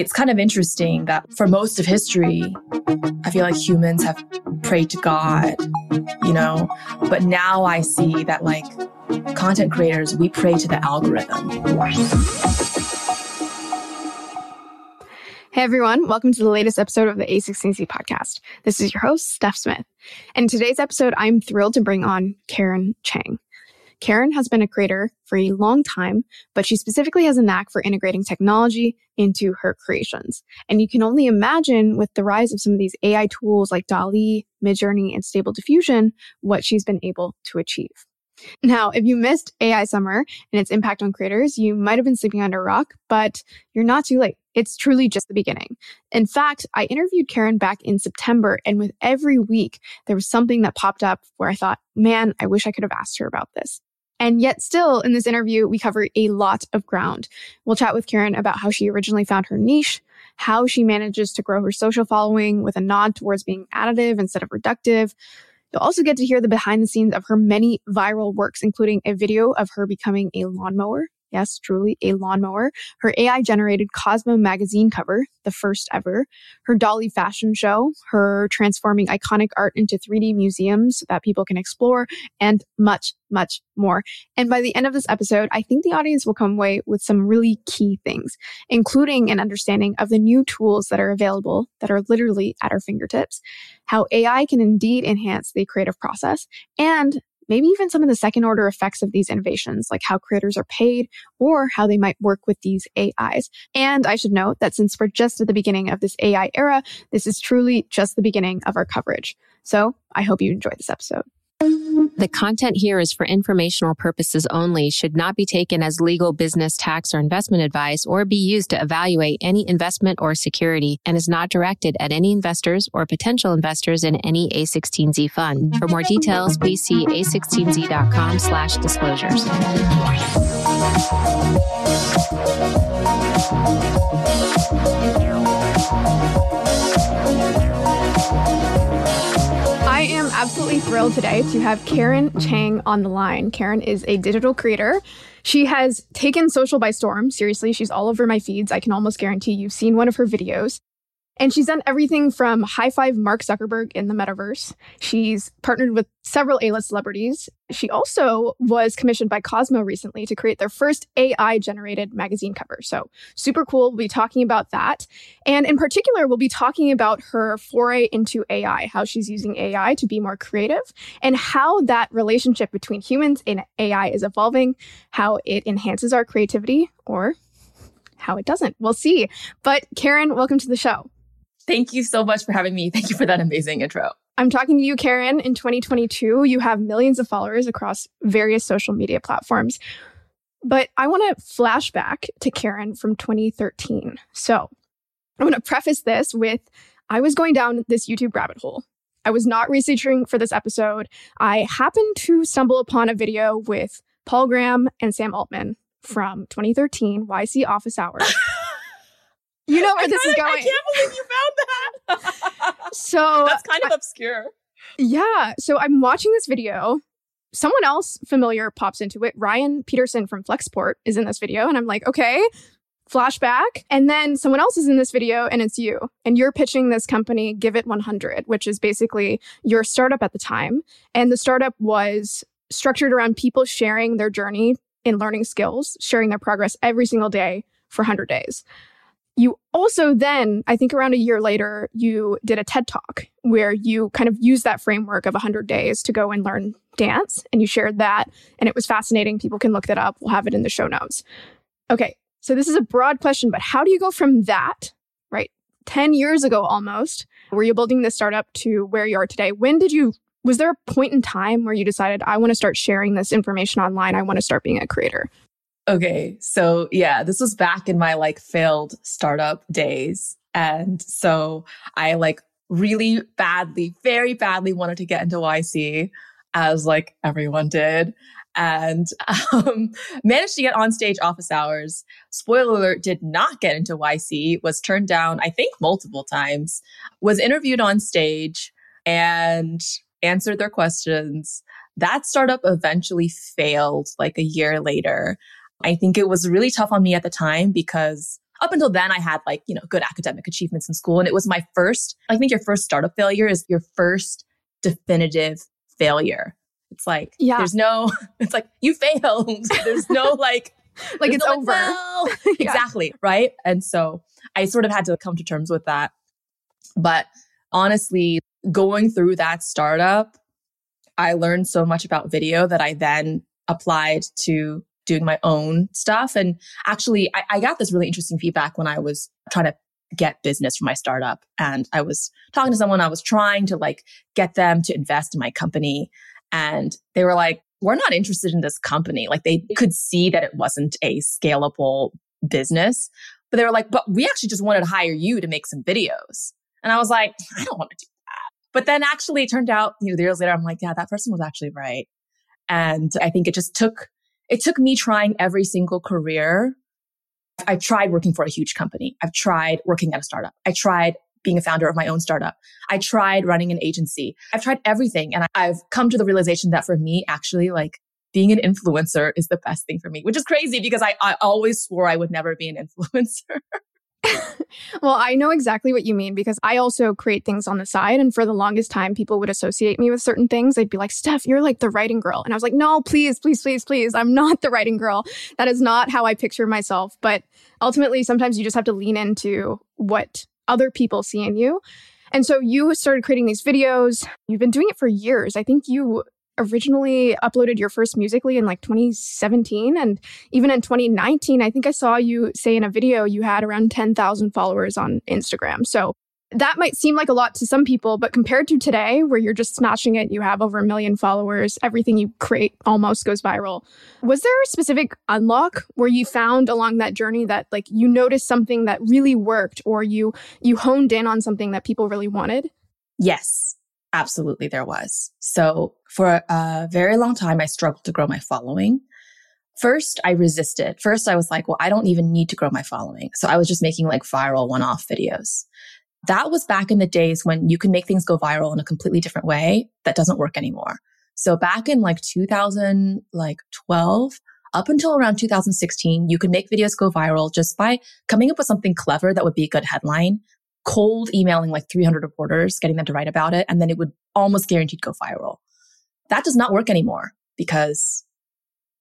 it's kind of interesting that for most of history, I feel like humans have prayed to God, you know, but now I see that like content creators, we pray to the algorithm. Hey everyone, welcome to the latest episode of the A16Z podcast. This is your host, Steph Smith. And in today's episode, I'm thrilled to bring on Karen Cheng. Karen has been a creator for a long time, but she specifically has a knack for integrating technology into her creations. And you can only imagine with the rise of some of these AI tools like DALL-E, Midjourney, and Stable Diffusion, what she's been able to achieve. Now, if you missed AI Summer and its impact on creators, you might have been sleeping under a rock, but you're not too late. It's truly just the beginning. In fact, I interviewed Karen back in September, and with every week, there was something that popped up where I thought, man, I wish I could have asked her about this. And yet, still in this interview, we cover a lot of ground. We'll chat with Karen about how she originally found her niche, how she manages to grow her social following with a nod towards being additive instead of reductive. You'll also get to hear the behind the scenes of her many viral works, including a video of her becoming a lawnmower Yes, truly a lawnmower. Her AI generated Cosmo magazine cover, the first ever. Her DALL-E fashion show, her transforming iconic art into 3D museums that people can explore, and much, much more. And by the end of this episode, I think the audience will come away with some really key things, including an understanding of the new tools that are available that are literally at our fingertips, how AI can indeed enhance the creative process, and maybe even some of the second order effects of these innovations, like how creators are paid or how they might work with these AIs. And I should note that since we're just at the beginning of this AI era, this is truly just the beginning of our coverage. So I hope you enjoy this episode. The content here is for informational purposes only, should not be taken as legal, business, tax, or investment advice, or be used to evaluate any investment or security, and is not directed at any investors or potential investors in any A16Z fund. For more details, please see a16z.com slash disclosures. I absolutely thrilled today to have Karen Cheng on the line. Karen is a digital creator. She has taken social by storm. Seriously, she's all over my feeds. I can almost guarantee you've seen one of her videos. And she's done everything from high five Mark Zuckerberg in the metaverse. She's partnered with several A-list celebrities. She also was commissioned by Cosmo recently to create their first AI generated magazine cover. So super cool. We'll be talking about that. And in particular, we'll be talking about her foray into AI, how she's using AI to be more creative and how that relationship between humans and AI is evolving, how it enhances our creativity or how it doesn't. We'll see. But Karen, welcome to the show. Thank you so much for having me. Thank you for that amazing intro. I'm talking to you, Karen. In 2022, you have millions of followers across various social media platforms. But I want to flash back to Karen from 2013. So I want to preface this with I was going down this YouTube rabbit hole. I was not researching for this episode. I happened to stumble upon a video with Paul Graham and Sam Altman from 2013 YC Office Hours. You know where this is going. I can't believe you found that. so that's kind of obscure. Yeah. So I'm watching this video. Someone else familiar pops into it. Ryan Peterson from Flexport is in this video. And I'm like, okay, flashback. And then someone else is in this video and it's you. And you're pitching this company, Give It 100, which is basically your startup at the time. And the startup was structured around people sharing their journey in learning skills, sharing their progress every single day for 100 days. You also then, I think around a year later, you did a TED talk where you kind of used that framework of 100 days to go and learn dance and you shared that and it was fascinating. People can look that up. We'll have it in the show notes. Okay. So this is a broad question, but how do you go from that, right? 10 years ago almost, were you building this startup to where you are today? When did you was there a point in time where you decided I want to start sharing this information online? I want to start being a creator? Okay. So yeah, this was back in my like failed startup days. And so I like really badly, very badly wanted to get into YC as like everyone did and um, managed to get on stage office hours. Spoiler alert, did not get into YC, was turned down, I think multiple times, was interviewed on stage and answered their questions. That startup eventually failed like a year later. I think it was really tough on me at the time because up until then, I had like, you know, good academic achievements in school. And it was my first, I think your first startup failure is your first definitive failure. It's like, yeah. there's no, it's like, you failed. There's no like, like it's no, over. Well. yeah. Exactly. Right. And so I sort of had to come to terms with that. But honestly, going through that startup, I learned so much about video that I then applied to doing my own stuff. And actually, I, I got this really interesting feedback when I was trying to get business for my startup. And I was talking to someone, I was trying to like get them to invest in my company. And they were like, we're not interested in this company. Like they could see that it wasn't a scalable business, but they were like, but we actually just wanted to hire you to make some videos. And I was like, I don't want to do that. But then actually it turned out, you know, years later, I'm like, yeah, that person was actually right. And I think it just took, it took me trying every single career. I've tried working for a huge company. I've tried working at a startup. I tried being a founder of my own startup. I tried running an agency. I've tried everything. And I've come to the realization that for me, actually, like being an influencer is the best thing for me, which is crazy because I, I always swore I would never be an influencer. well, I know exactly what you mean because I also create things on the side. And for the longest time, people would associate me with certain things. They'd be like, Steph, you're like the writing girl. And I was like, no, please, please, please, please. I'm not the writing girl. That is not how I picture myself. But ultimately, sometimes you just have to lean into what other people see in you. And so you started creating these videos. You've been doing it for years. I think you originally uploaded your first Musical.ly in like 2017 and even in 2019 i think i saw you say in a video you had around 10,000 followers on instagram. So that might seem like a lot to some people but compared to today where you're just smashing it you have over a million followers everything you create almost goes viral. Was there a specific unlock where you found along that journey that like you noticed something that really worked or you you honed in on something that people really wanted? Yes Absolutely, there was. So for a very long time, I struggled to grow my following. First, I resisted. First, I was like, well, I don't even need to grow my following. So I was just making like viral one off videos. That was back in the days when you can make things go viral in a completely different way that doesn't work anymore. So back in like 2012, up until around 2016, you could make videos go viral just by coming up with something clever that would be a good headline, cold emailing like 300 reporters, getting them to write about it, and then it would almost guaranteed go viral. That does not work anymore because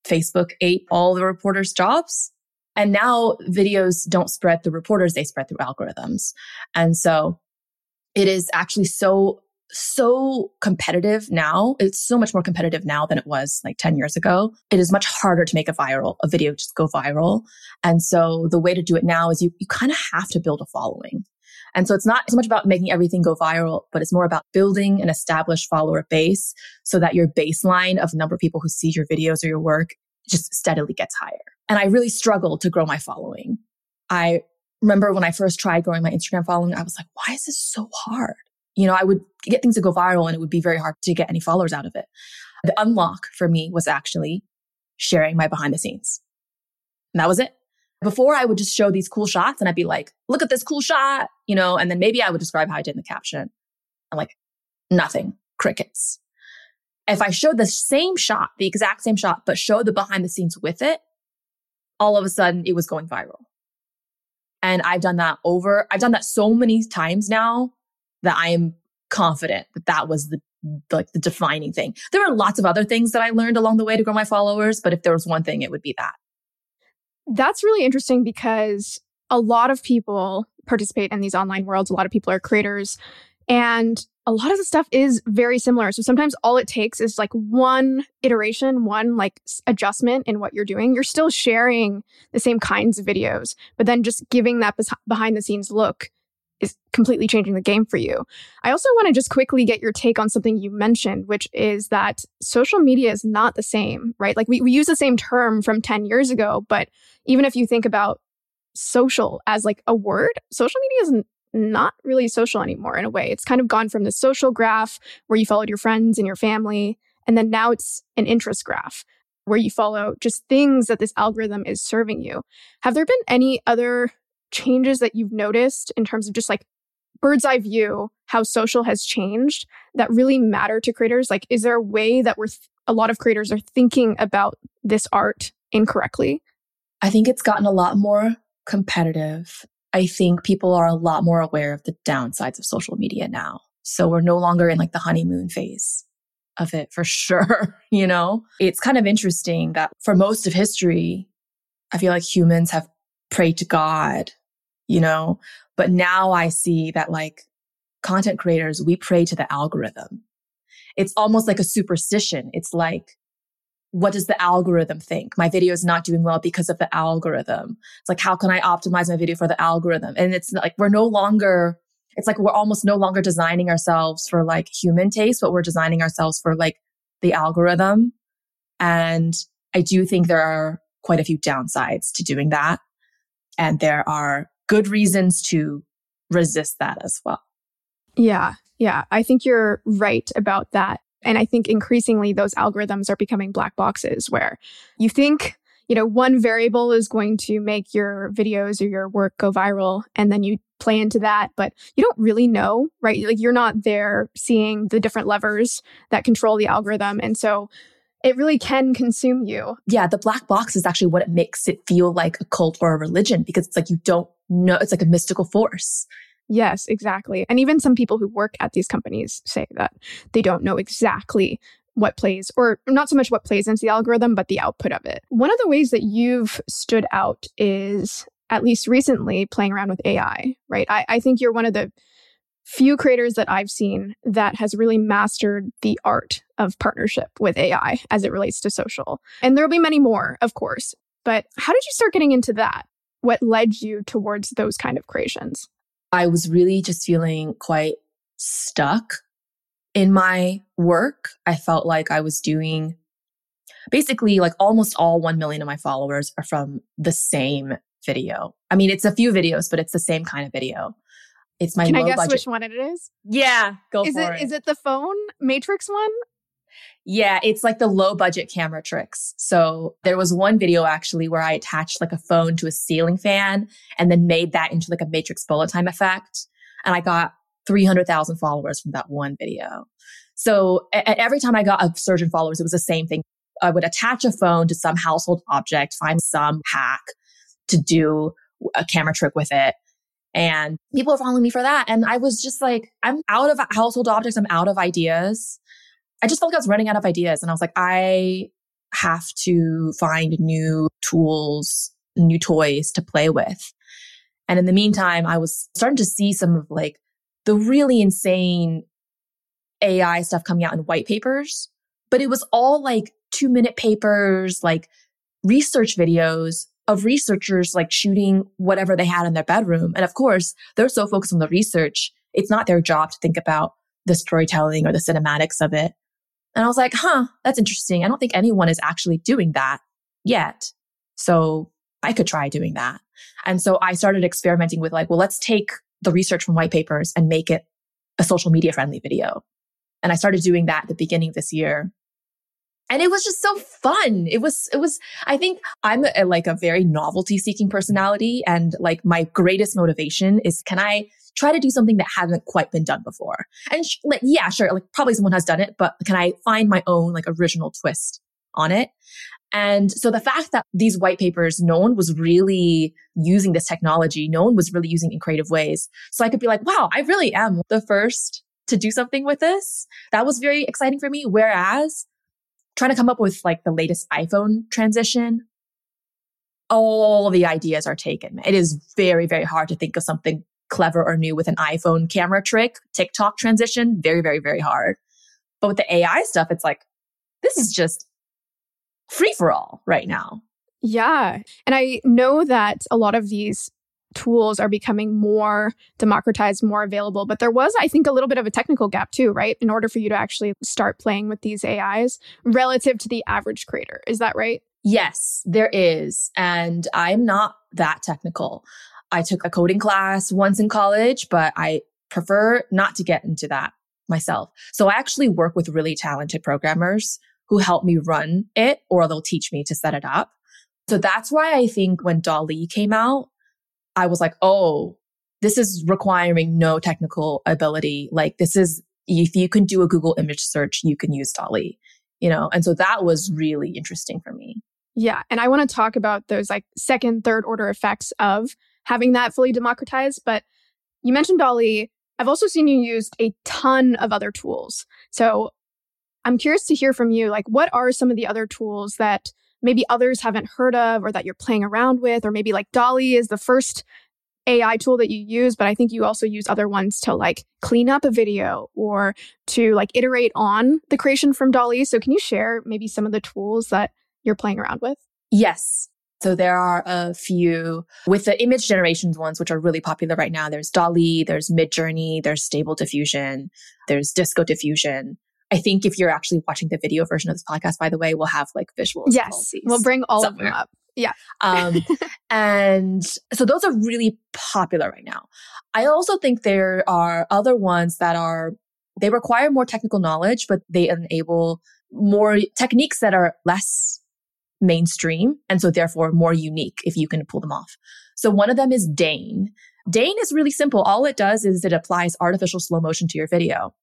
Facebook ate all the reporters' jobs. And now videos don't spread through reporters, they spread through algorithms. And so it is actually so, so competitive now. It's so much more competitive now than it was like 10 years ago. It is much harder to make a viral, a video just go viral. And so the way to do it now is you, you kind of have to build a following. And so it's not so much about making everything go viral, but it's more about building an established follower base so that your baseline of number of people who see your videos or your work just steadily gets higher. And I really struggled to grow my following. I remember when I first tried growing my Instagram following, I was like, why is this so hard? You know, I would get things to go viral and it would be very hard to get any followers out of it. The unlock for me was actually sharing my behind the scenes. And that was it. Before I would just show these cool shots and I'd be like, look at this cool shot, you know, and then maybe I would describe how I did in the caption. I'm like, nothing, crickets. If I showed the same shot, the exact same shot, but showed the behind the scenes with it, all of a sudden it was going viral. And I've done that over, I've done that so many times now that I am confident that that was the like the defining thing. There are lots of other things that I learned along the way to grow my followers, but if there was one thing, it would be that. That's really interesting because a lot of people participate in these online worlds. A lot of people are creators and a lot of the stuff is very similar. So sometimes all it takes is like one iteration, one like adjustment in what you're doing. You're still sharing the same kinds of videos, but then just giving that behind the scenes look is completely changing the game for you. I also want to just quickly get your take on something you mentioned, which is that social media is not the same, right? Like we, we use the same term from 10 years ago, but even if you think about social as like a word, social media is not really social anymore in a way. It's kind of gone from the social graph where you followed your friends and your family. And then now it's an interest graph where you follow just things that this algorithm is serving you. Have there been any other changes that you've noticed in terms of just like bird's eye view, how social has changed that really matter to creators? Like, is there a way that we're, th- a lot of creators are thinking about this art incorrectly? I think it's gotten a lot more competitive. I think people are a lot more aware of the downsides of social media now. So we're no longer in like the honeymoon phase of it for sure. you know, it's kind of interesting that for most of history, I feel like humans have prayed to God, you know, but now I see that like content creators, we pray to the algorithm. It's almost like a superstition. It's like, what does the algorithm think? My video is not doing well because of the algorithm. It's like, how can I optimize my video for the algorithm? And it's like, we're no longer, it's like we're almost no longer designing ourselves for like human taste, but we're designing ourselves for like the algorithm. And I do think there are quite a few downsides to doing that. And there are good reasons to resist that as well. Yeah. Yeah. I think you're right about that. And I think increasingly those algorithms are becoming black boxes where you think, you know, one variable is going to make your videos or your work go viral and then you play into that, but you don't really know, right? Like you're not there seeing the different levers that control the algorithm. And so it really can consume you. Yeah, the black box is actually what it makes it feel like a cult or a religion because it's like you don't know, it's like a mystical force. Yes, exactly. And even some people who work at these companies say that they don't know exactly what plays, or not so much what plays into the algorithm, but the output of it. One of the ways that you've stood out is, at least recently, playing around with AI, right? I, I think you're one of the few creators that I've seen that has really mastered the art of partnership with AI as it relates to social. And there'll be many more, of course. But how did you start getting into that? What led you towards those kind of creations? I was really just feeling quite stuck in my work. I felt like I was doing basically like almost all 1 million of my followers are from the same video. I mean, it's a few videos, but it's the same kind of video. It's my Can I guess budget. which one it is? Yeah, go is for it, it. Is it the phone Matrix one? Yeah, it's like the low budget camera tricks. So there was one video actually where I attached like a phone to a ceiling fan and then made that into like a matrix bullet time effect. And I got 300,000 followers from that one video. So a- every time I got a surge in followers, it was the same thing. I would attach a phone to some household object, find some hack to do a camera trick with it. And people are following me for that. And I was just like, I'm out of household objects. I'm out of ideas. I just felt like I was running out of ideas. And I was like, I have to find new tools, new toys to play with. And in the meantime, I was starting to see some of like the really insane AI stuff coming out in white papers, but it was all like two minute papers, like research videos of researchers like shooting whatever they had in their bedroom. And of course, they're so focused on the research. It's not their job to think about the storytelling or the cinematics of it. And I was like, huh, that's interesting. I don't think anyone is actually doing that yet. So I could try doing that. And so I started experimenting with like, well, let's take the research from white papers and make it a social media friendly video. And I started doing that at the beginning of this year. And it was just so fun. It was, it was, I think I'm a, like a very novelty seeking personality. And like my greatest motivation is can I try to do something that hasn't quite been done before? And sh- like, yeah, sure. Like probably someone has done it, but can I find my own like original twist on it? And so the fact that these white papers, no one was really using this technology. No one was really using in creative ways. So I could be like, wow, I really am the first to do something with this. That was very exciting for me. Whereas trying to come up with like the latest iPhone transition, all the ideas are taken. It is very, very hard to think of something clever or new with an iPhone camera trick, TikTok transition, very, very, very hard. But with the AI stuff, it's like, this is just free for all right now. Yeah. And I know that a lot of these tools are becoming more democratized, more available. But there was, I think, a little bit of a technical gap too, right? In order for you to actually start playing with these AIs relative to the average creator. Is that right? Yes, there is. And I'm not that technical. I took a coding class once in college, but I prefer not to get into that myself. So I actually work with really talented programmers who help me run it or they'll teach me to set it up. So that's why I think when DALL-E came out, I was like, oh, this is requiring no technical ability. Like this is, if you can do a Google image search, you can use DALL-E, you know? And so that was really interesting for me. Yeah. And I want to talk about those like second, third order effects of having that fully democratized. But you mentioned DALL-E. I've also seen you use a ton of other tools. So I'm curious to hear from you. Like, what are some of the other tools that maybe others haven't heard of or that you're playing around with? Or maybe like DALL-E is the first AI tool that you use, but I think you also use other ones to like clean up a video or to like iterate on the creation from DALL-E. So can you share maybe some of the tools that you're playing around with? Yes. So there are a few with the image generations ones, which are really popular right now. There's DALL-E, there's Midjourney, there's Stable Diffusion, there's Disco Diffusion. I think if you're actually watching the video version of this podcast, by the way, we'll have like visuals. Yes, we'll bring all somewhere. of them up. Yeah. um, and so those are really popular right now. I also think there are other ones that are, they require more technical knowledge, but they enable more techniques that are less mainstream and so therefore more unique if you can pull them off. So one of them is DAIN. DAIN is really simple. All it does is it applies artificial slow motion to your video.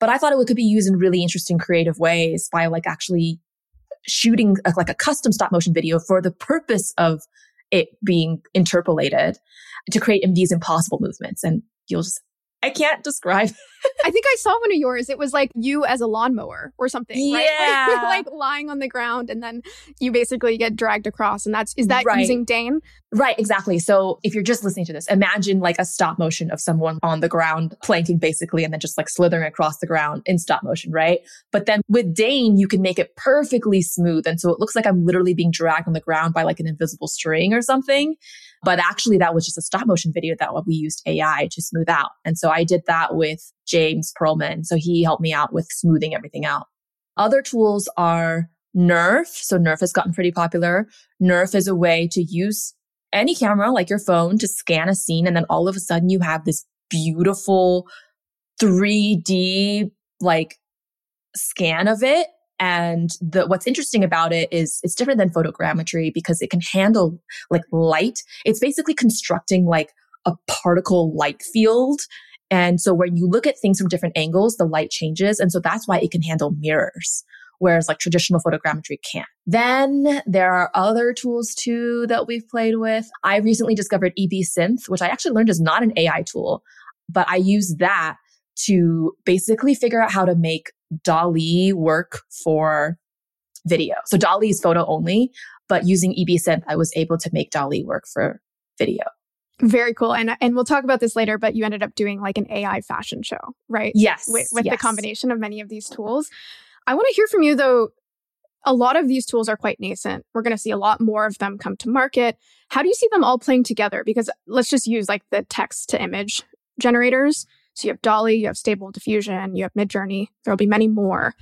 But I thought it could be used in really interesting creative ways by like actually shooting a, like a custom stop motion video for the purpose of it being interpolated to create these impossible movements. And you'll just I can't describe. I think I saw one of yours. It was like you as a lawnmower or something, right? Yeah. Like, like, lying on the ground and then you basically get dragged across. And that's, is that right. using DAIN? Right, exactly. So if you're just listening to this, imagine like a stop motion of someone on the ground planking basically and then just like slithering across the ground in stop motion, right? But then with DAIN, you can make it perfectly smooth. And so it looks like I'm literally being dragged on the ground by like an invisible string or something. But actually that was just a stop motion video that we used AI to smooth out. And so I did that with James Perlman. So he helped me out with smoothing everything out. Other tools are NeRF. So NeRF has gotten pretty popular. NeRF is a way to use any camera like your phone to scan a scene. And then all of a sudden you have this beautiful 3D like scan of it and the, what's interesting about it is it's different than photogrammetry because it can handle like light. It's basically constructing like a particle light field. And so when you look at things from different angles, the light changes. And so that's why it can handle mirrors. Whereas like traditional photogrammetry can't. Then there are other tools too that we've played with. I recently discovered EbSynth, which I actually learned is not an AI tool, but I use that to basically figure out how to make DALL-E work for video. So DALL-E is photo only, but using EbSynth, I was able to make DALL-E work for video. Very cool. And and we'll talk about this later, but you ended up doing like an AI fashion show, right? Yes. With, with yes. the combination of many of these tools. I want to hear from you though. A lot of these tools are quite nascent. We're going to see a lot more of them come to market. How do you see them all playing together? Because let's just use like the text to image generators. So you have DALL-E, you have Stable Diffusion, you have Midjourney. There will be many more.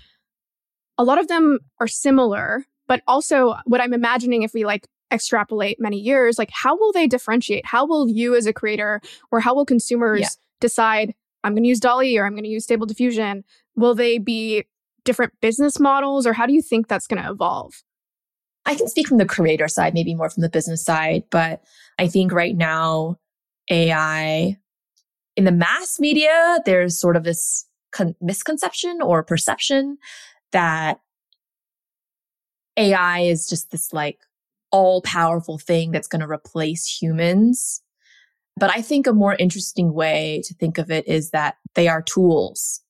A lot of them are similar, but also what I'm imagining if we like extrapolate many years, like how will they differentiate? How will you as a creator or how will consumers yeah. decide I'm going to use DALL-E or I'm going to use Stable Diffusion? Will they be different business models or how do you think that's going to evolve? I can speak from the creator side, maybe more from the business side, but I think right now AI in the mass media, there's sort of this con- misconception or perception that AI is just this like all powerful thing that's going to replace humans. But I think a more interesting way to think of it is that they are tools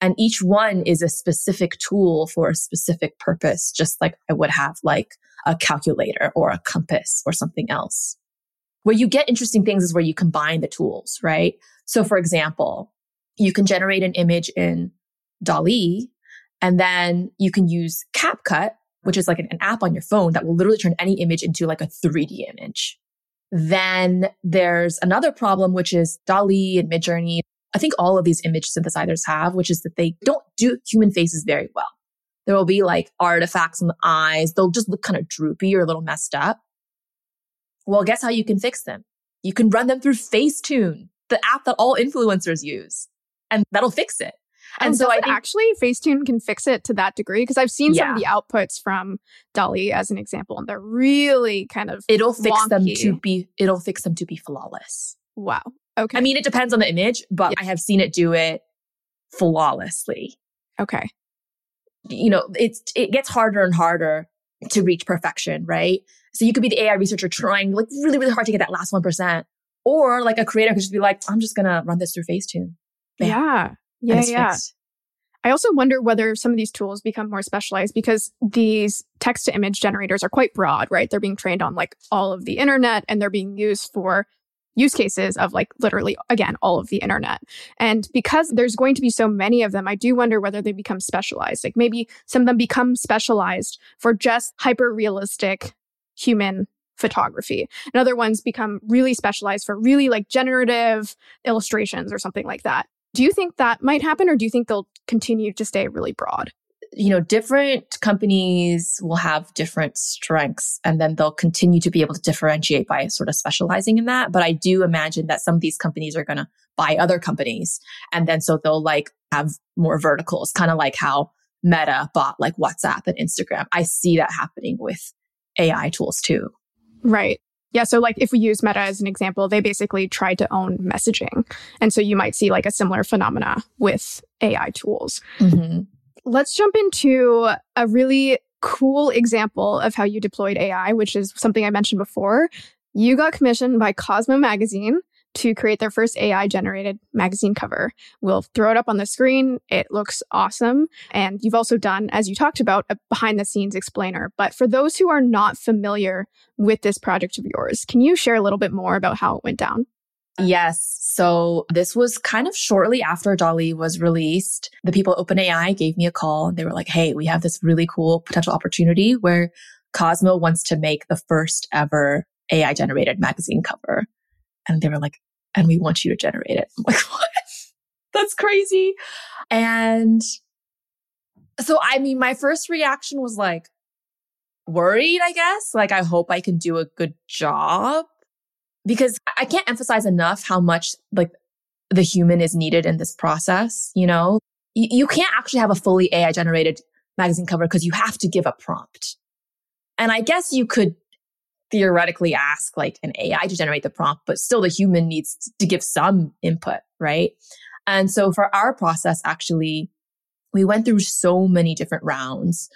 and each one is a specific tool for a specific purpose, just like I would have like a calculator or a compass or something else. Where you get interesting things is where you combine the tools, right? So for example, you can generate an image in DALL-E and then you can use CapCut, which is like an, an app on your phone that will literally turn any image into like a 3D image. Then there's another problem, which is DALL-E and Midjourney. I think all of these image synthesizers have, which is that they don't do human faces very well. There will be like artifacts in the eyes. They'll just look kind of droopy or a little messed up. Well, guess how you can fix them? You can run them through Facetune the app that all influencers use and that'll fix it. And, and so I think, actually Facetune can fix it to that degree because I've seen yeah. some of the outputs from DALL-E as an example, and they're really kind of it'll fix wonky. them to be it'll fix them to be flawless. Wow. Okay. I mean, it depends on the image, but yeah. I have seen it do it flawlessly. Okay. You know, it's it gets harder and harder to reach perfection, right? So you could be the AI researcher trying like really, really hard to get that last 1%. Or like a creator could just be like, I'm just going to run this through Facetune. Bam. Yeah. Yeah. Yeah. Fixed. I also wonder whether some of these tools become more specialized because these text to image generators are quite broad, right? They're being trained on like all of the internet and they're being used for use cases of like literally, again, all of the internet. And because there's going to be so many of them, I do wonder whether they become specialized. Like maybe some of them become specialized for just hyper realistic human photography. And other ones become really specialized for really like generative illustrations or something like that. Do you think that might happen or do you think they'll continue to stay really broad? You know, different companies will have different strengths and then they'll continue to be able to differentiate by sort of specializing in that. But I do imagine that some of these companies are going to buy other companies. And then so they'll like have more verticals, kind of like how Meta bought like WhatsApp and Instagram. I see that happening with AI tools too. Right. Yeah. So, like, if we use Meta as an example, they basically tried to own messaging. And so you might see like a similar phenomena with AI tools. Mm-hmm. Let's jump into a really cool example of how you deployed AI, which is something I mentioned before. You got commissioned by Cosmo Magazine to create their first AI generated magazine cover. We'll throw it up on the screen. It looks awesome. And you've also done, as you talked about, a behind the scenes explainer. But for those who are not familiar with this project of yours, can you share a little bit more about how it went down? Yes. So this was kind of shortly after DALL-E was released. The people at OpenAI gave me a call and they were like, Hey, we have this really cool potential opportunity where Cosmo wants to make the first ever AI generated magazine cover. And they were like, and we want you to generate it. I'm like, what? That's crazy. And so, I mean, my first reaction was like, worried, I guess. Like, I hope I can do a good job because I can't emphasize enough how much like the human is needed in this process. You know, you, you can't actually have a fully AI generated magazine cover because you have to give a prompt. And I guess you could theoretically ask like an AI to generate the prompt, but still the human needs to give some input, right? And so for our process, actually, we went through so many different rounds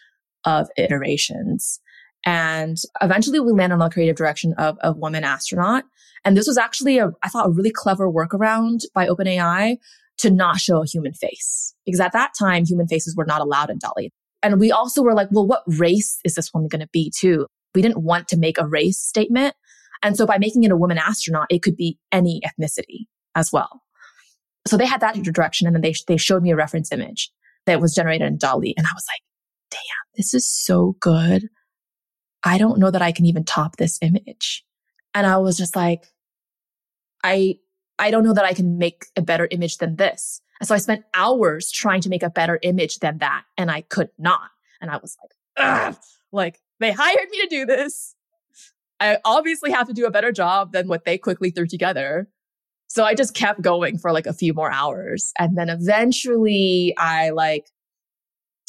of iterations. And eventually we landed on the creative direction of a woman astronaut. And this was actually a, I thought a really clever workaround by OpenAI to not show a human face. Because at that time, human faces were not allowed in DALL-E. And we also were like, well, what race is this woman going to be too? We didn't want to make a race statement. And so by making it a woman astronaut, it could be any ethnicity as well. So they had that direction. And then they, they showed me a reference image that was generated in DALL-E. And I was like, damn, this is so good. I don't know that I can even top this image. And I was just like, I, I don't know that I can make a better image than this. And so I spent hours trying to make a better image than that. And I could not. And I was like, Ugh! like they hired me to do this. I obviously have to do a better job than what they quickly threw together. So I just kept going for like a few more hours. And then eventually I like,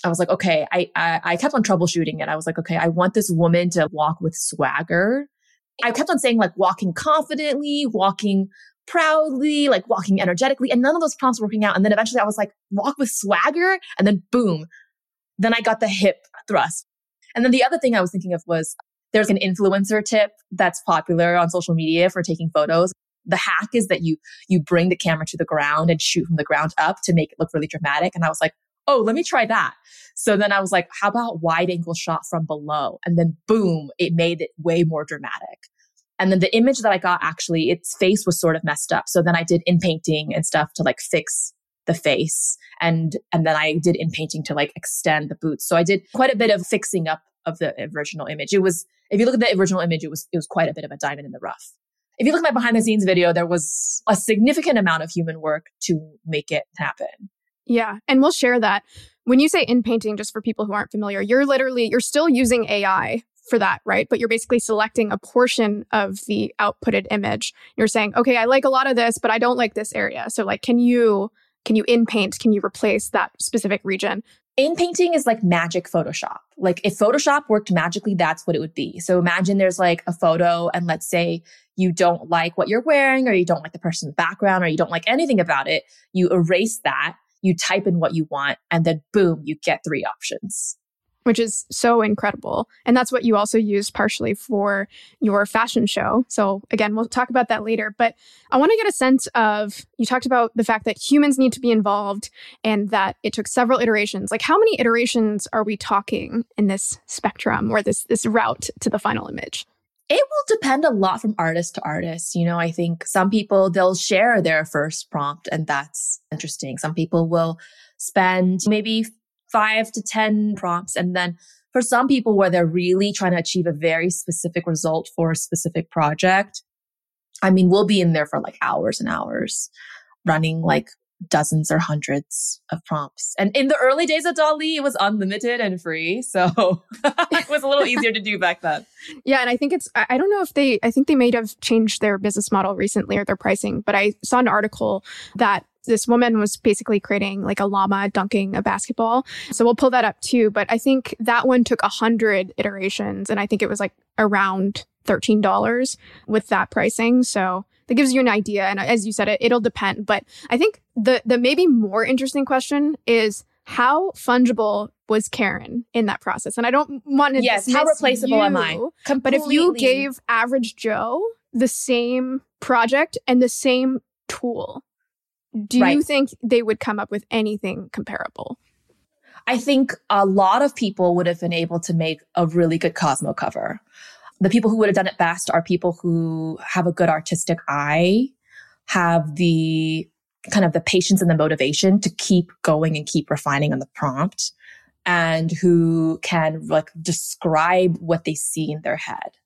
I was like, okay, I, I, I kept on troubleshooting it. I was like, okay, I want this woman to walk with swagger. I kept on saying like walking confidently, walking proudly, like walking energetically, and none of those prompts were working out. And then eventually I was like, walk with swagger. And then boom. Then I got the hip thrust. And then the other thing I was thinking of was there's an influencer tip that's popular on social media for taking photos. The hack is that you you bring the camera to the ground and shoot from the ground up to make it look really dramatic. And I was like, oh, let me try that. So then I was like, how about wide angle shot from below? And then boom, it made it way more dramatic. And then the image that I got actually, its face was sort of messed up. So then I did inpainting and stuff to like fix the face and and then I did inpainting to like extend the boots. So I did quite a bit of fixing up of the original image. It was if you look at the original image, it was it was quite a bit of a diamond in the rough. If you look at my behind the scenes video, there was a significant amount of human work to make it happen. Yeah, and we'll share that. When you say inpainting, just for people who aren't familiar, you're literally you're still using AI for that, right? But you're basically selecting a portion of the outputted image. You're saying, okay, I like a lot of this, but I don't like this area. So like, can you can you inpaint? Can you replace that specific region? Inpainting is like magic Photoshop. Like if Photoshop worked magically, that's what it would be. So imagine there's like a photo and let's say you don't like what you're wearing or you don't like the person's background or you don't like anything about it. You erase that, you type in what you want and then boom, you get three options. which is so incredible. And that's what you also used partially for your fashion show. So, again, we'll talk about that later. But I want to get a sense of you talked about the fact that humans need to be involved and that it took several iterations. Like, how many iterations are we talking in this spectrum or this, this route to the final image? It will depend a lot from artist to artist. You know, I think some people, they'll share their first prompt and that's interesting. Some people will spend maybe five to 10 prompts. And then for some people where they're really trying to achieve a very specific result for a specific project, I mean, we'll be in there for like hours and hours running like dozens or hundreds of prompts. And in the early days of DALL-E, it was unlimited and free. So it was a little easier to do back then. Yeah. And I think it's, I don't know if they, I think they may have changed their business model recently or their pricing, but I saw an article that this woman was basically creating like a llama dunking a basketball. So we'll pull that up too. But I think that one took a hundred iterations and I think it was like around $13 with that pricing. So that gives you an idea. And as you said, it, it'll depend. But I think the, the maybe more interesting question is how fungible was Karen in that process? And I don't want to yes, how replaceable you, am I? Completely. But if you gave average Joe the same project and the same tool, do right. you think they would come up with anything comparable? I think a lot of people would have been able to make a really good Cosmo cover. The people who would have done it best are people who have a good artistic eye, have the kind of the patience and the motivation to keep going and keep refining on the prompt and who can like describe what they see in their head.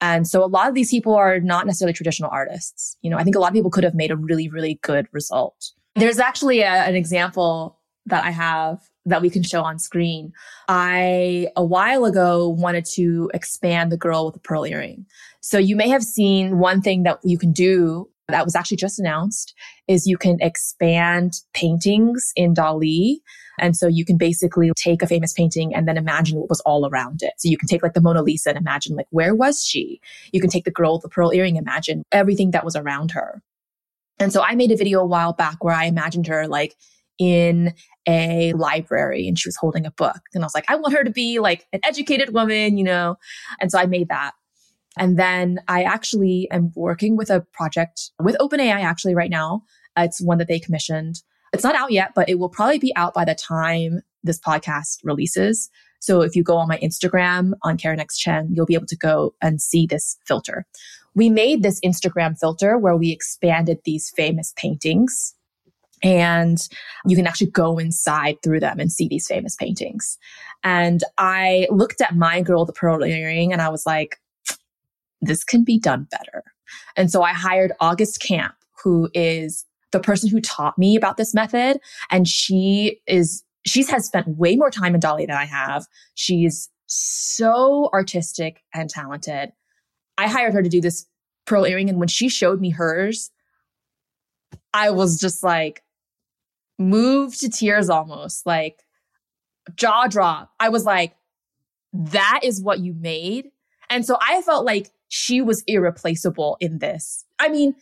And so a lot of these people are not necessarily traditional artists. You know, I think a lot of people could have made a really, really good result. There's actually a, an example that I have that we can show on screen. I, a while ago, wanted to expand the girl with the pearl earring. So you may have seen one thing that you can do that was actually just announced is you can expand paintings in DALL-E and so you can basically take a famous painting and then imagine what was all around it. So you can take like the Mona Lisa and imagine like, where was she? You can take the girl with the pearl earring, imagine everything that was around her. And so I made a video a while back where I imagined her like in a library and she was holding a book. And I was like, I want her to be like an educated woman, you know? And so I made that. And then I actually am working with a project with OpenAI actually right now. It's one that they commissioned it's not out yet, but it will probably be out by the time this podcast releases. So if you go on my Instagram on Karen X Cheng, you'll be able to go and see this filter. We made this Instagram filter where we expanded these famous paintings and you can actually go inside through them and see these famous paintings. And I looked at my girl, the pearl earring, and I was like, this can be done better. And so I hired August Kamp, who is the person who taught me about this method. And she is, she has spent way more time in DALL-E than I have. She's so artistic and talented. I hired her to do this pearl earring. And when she showed me hers, I was just like moved to tears almost, like jaw drop. I was like, that is what you made. And so I felt like she was irreplaceable in this. I mean,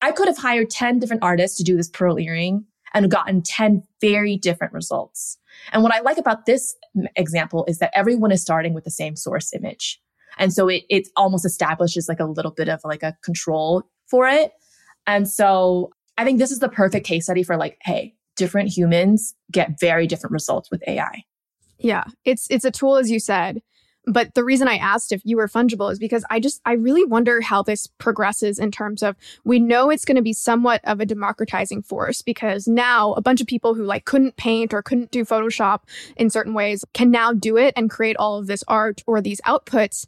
I could have hired 10 different artists to do this pearl earring and gotten 10 very different results. And what I like about this example is that everyone is starting with the same source image. And so it, it almost establishes like a little bit of like a control for it. And so I think this is the perfect case study for like, hey, different humans get very different results with AI. Yeah, it's it's a tool as you said but the reason I asked if you were fungible is because I just, I really wonder how this progresses in terms of we know it's going to be somewhat of a democratizing force because now a bunch of people who like couldn't paint or couldn't do Photoshop in certain ways can now do it and create all of this art or these outputs.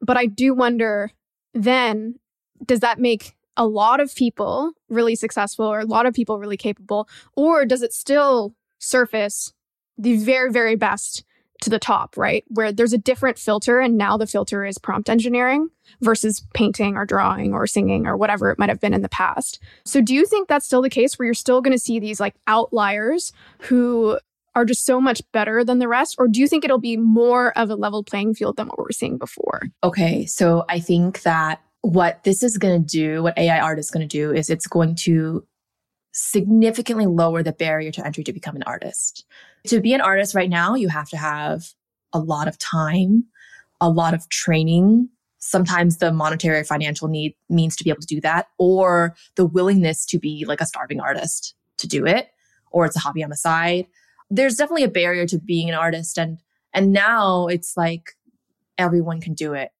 But I do wonder then, does that make a lot of people really successful or a lot of people really capable? Or does it still surface the very, very best to the top, right? Where there's a different filter and now the filter is prompt engineering versus painting or drawing or singing or whatever it might have been in the past. So do you think that's still the case where you're still going to see these like outliers who are just so much better than the rest? Or do you think it'll be more of a level playing field than what we were seeing before? Okay. So I think that what this is going to do, what AI art is going to do, is it's going to significantly lower the barrier to entry to become an artist. To be an artist right now, you have to have a lot of time, a lot of training. Sometimes the monetary financial need means to be able to do that, or the willingness to be like a starving artist to do it, or it's a hobby on the side. There's definitely a barrier to being an artist. And, and now it's like everyone can do it.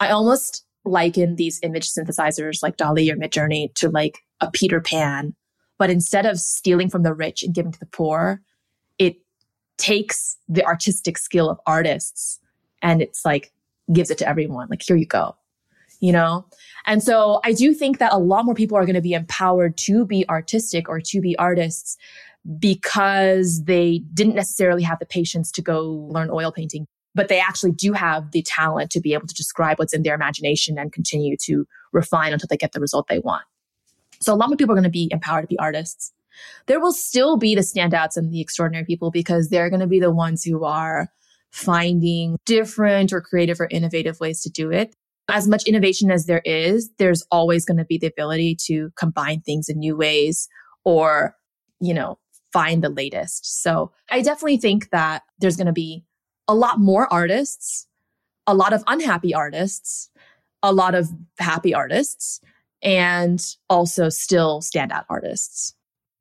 I almost liken these image synthesizers like DALL-E or Midjourney to like a Peter Pan. But instead of stealing from the rich and giving to the poor, it takes the artistic skill of artists and it's like gives it to everyone. Like, here you go. You know? And so I do think that a lot more people are going to be empowered to be artistic or to be artists because they didn't necessarily have the patience to go learn oil painting but they actually do have the talent to be able to describe what's in their imagination and continue to refine until they get the result they want. So a lot more people are going to be empowered to be artists. There will still be the standouts and the extraordinary people because they're going to be the ones who are finding different or creative or innovative ways to do it. As much innovation as there is, there's always going to be the ability to combine things in new ways or, you know, find the latest. So I definitely think that there's going to be a lot more artists, a lot of unhappy artists, a lot of happy artists, and also still standout artists.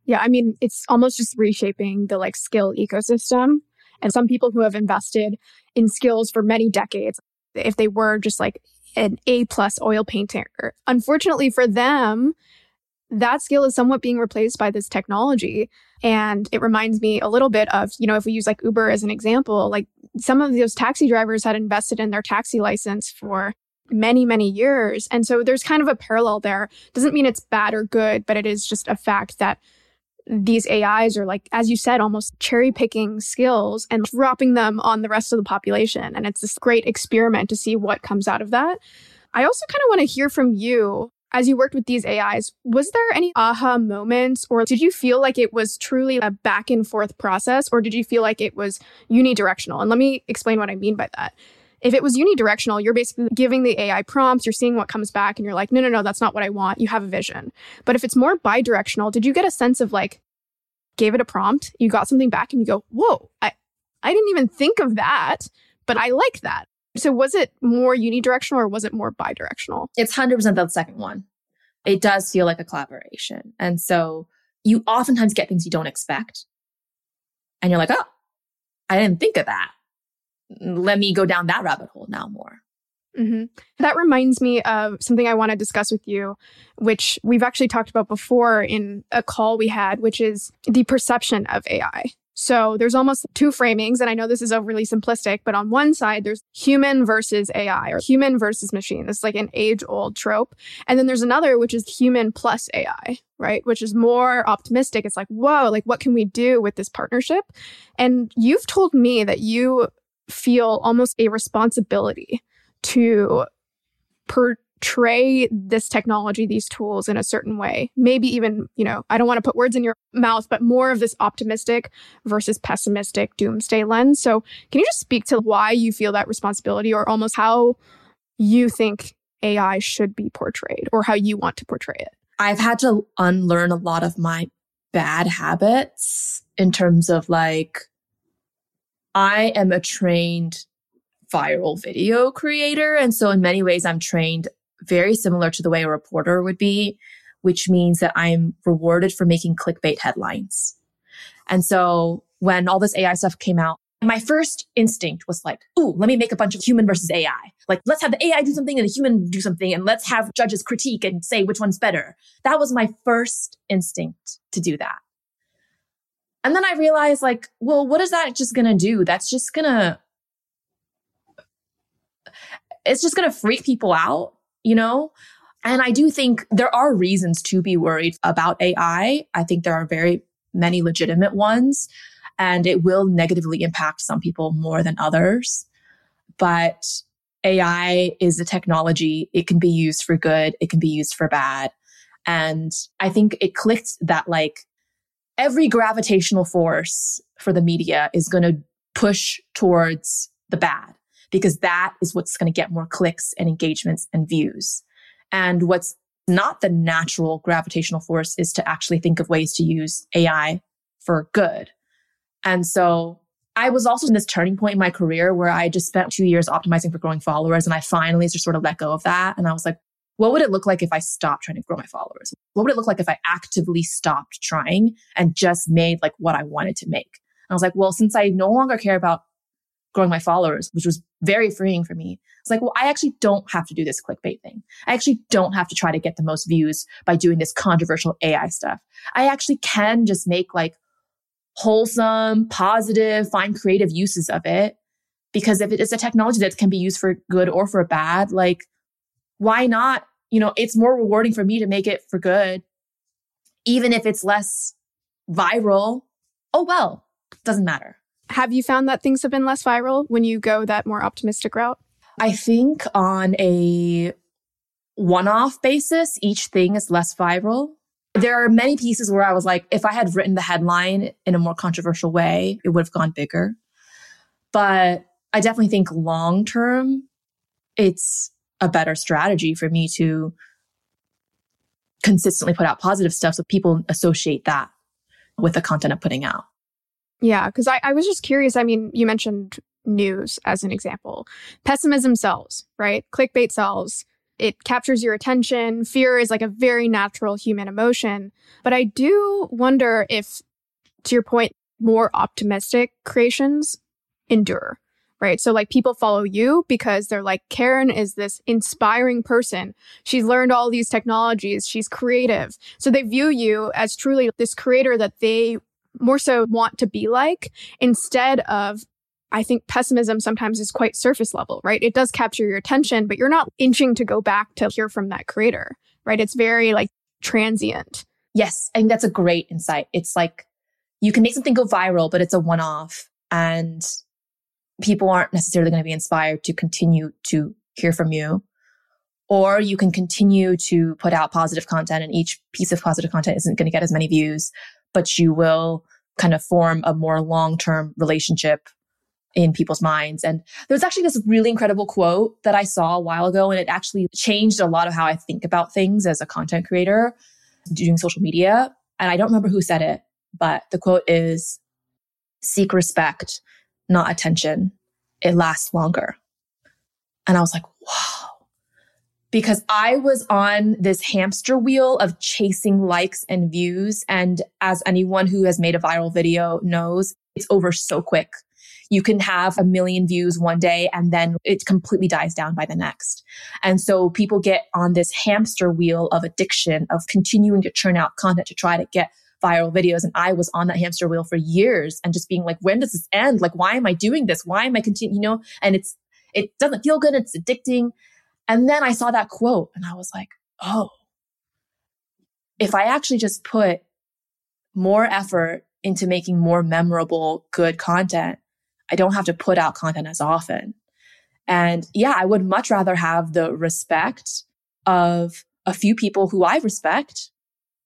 Yeah, I mean, it's almost just reshaping the like skill ecosystem. And some people who have invested in skills for many decades, if they were just like an A plus oil painter, unfortunately for them, that skill is somewhat being replaced by this technology. And it reminds me a little bit of, you know, if we use like Uber as an example, like some of those taxi drivers had invested in their taxi license for many, many years. And so there's kind of a parallel there. Doesn't mean it's bad or good, but it is just a fact that these AIs are like, as you said, almost cherry picking skills and dropping them on the rest of the population. And it's this great experiment to see what comes out of that. I also kind of want to hear from you as you worked with these AIs, was there any aha moments or did you feel like it was truly a back and forth process or did you feel like it was unidirectional? And let me explain what I mean by that. If it was unidirectional, you're basically giving the AI prompts, you're seeing what comes back, and you're like, no, no, no, that's not what I want. You have a vision. But if it's more bidirectional, did you get a sense of like, gave it a prompt, you got something back, and you go, whoa, I, I didn't even think of that, but I like that. So was it more unidirectional or was it more bidirectional? It's 100% the second one. It does feel like a collaboration. And so you oftentimes get things you don't expect. And you're like, oh, I didn't think of that. Let me go down that rabbit hole now more. Mm-hmm. That reminds me of something I want to discuss with you, which we've actually talked about before in a call we had, which is the perception of AI. So there's almost two framings. And I know this is overly simplistic, but on one side, there's human versus AI or human versus machine. Is like an age old trope. And then there's another, which is human plus AI, right? Which is more optimistic. It's like, whoa, like what can we do with this partnership? And you've told me that you feel almost a responsibility to per portray this technology, these tools in a certain way. Maybe even, you know, I don't want to put words in your mouth, but more of this optimistic versus pessimistic doomsday lens. So, can you just speak to why you feel that responsibility or almost how you think AI should be portrayed or how you want to portray it? I've had to unlearn a lot of my bad habits in terms of like, I am a trained viral video creator. And so in many ways, I'm trained very similar to the way a reporter would be, which means that I'm rewarded for making clickbait headlines. And so when all this AI stuff came out, my first instinct was like, ooh, let me make a bunch of human versus AI. Like, let's have the AI do something and the human do something, and let's have judges critique and say which one's better. That was my first instinct to do that. And then I realized, like, well, what is that just gonna do? That's just gonna, it's just gonna freak people out you know? And I do think there are reasons to be worried about AI. I think there are very many legitimate ones, and it will negatively impact some people more than others. But AI is a technology. It can be used for good. It can be used for bad. And I think it clicked that like every gravitational force for the media is going to push towards the bad because that is what's going to get more clicks and engagements and views. And what's not the natural gravitational force is to actually think of ways to use AI for good. And so I was also in this turning point in my career where I just spent two years optimizing for growing followers. And I finally just sort of let go of that. And I was like, what would it look like if I stopped trying to grow my followers? What would it look like if I actively stopped trying and just made like what I wanted to make? And I was like, well, since I no longer care about growing my followers, which was very freeing for me. It's like, well, I actually don't have to do this clickbait thing. I actually don't have to try to get the most views by doing this controversial AI stuff. I actually can just make like wholesome, positive, find creative uses of it. Because if it is a technology that can be used for good or for bad, like, why not? You know, it's more rewarding for me to make it for good, even if it's less viral. Oh, well, doesn't matter. Have you found that things have been less viral when you go that more optimistic route? I think on a one off basis, each thing is less viral. There are many pieces where I was like, if I had written the headline in a more controversial way, it would have gone bigger. But I definitely think long term, it's a better strategy for me to consistently put out positive stuff so people associate that with the content I'm putting out. Yeah, because I, I was just curious. I mean, you mentioned news as an example. Pessimism sells, right? Clickbait sells. It captures your attention. Fear is like a very natural human emotion. But I do wonder if, to your point, more optimistic creations endure, right? So like people follow you because they're like, Karen is this inspiring person. She's learned all these technologies. She's creative. So they view you as truly this creator that they more so want to be like instead of I think pessimism sometimes is quite surface level, right? It does capture your attention, but you're not inching to go back to hear from that creator, right? It's very like transient. Yes, I think that's a great insight. It's like you can make something go viral, but it's a one off and people aren't necessarily going to be inspired to continue to hear from you. Or you can continue to put out positive content and each piece of positive content isn't going to get as many views, but you will kind of form a more long term relationship in people's minds. And there's actually this really incredible quote that I saw a while ago, and it actually changed a lot of how I think about things as a content creator doing social media. And I don't remember who said it, but the quote is seek respect, not attention. It lasts longer. And I was like, wow because I was on this hamster wheel of chasing likes and views. And as anyone who has made a viral video knows, it's over so quick. You can have a million views one day and then it completely dies down by the next. And so people get on this hamster wheel of addiction of continuing to churn out content to try to get viral videos. And I was on that hamster wheel for years and just being like, when does this end? Like, why am I doing this? Why am I continuing? You know, and it's, it doesn't feel good. It's addicting. And then I saw that quote and I was like, oh, if I actually just put more effort into making more memorable, good content, I don't have to put out content as often. And yeah, I would much rather have the respect of a few people who I respect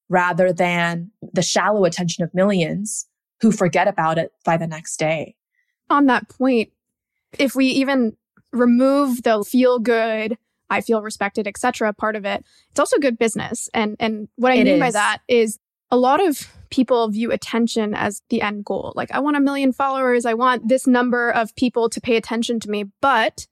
rather than the shallow attention of millions who forget about it by the next day. On that point, if we even remove the feel good I feel respected, etc. part of it. It's also good business. And and what I it mean is. by that is a lot of people view attention as the end goal. Like I want a million followers, I want this number of people to pay attention to me, but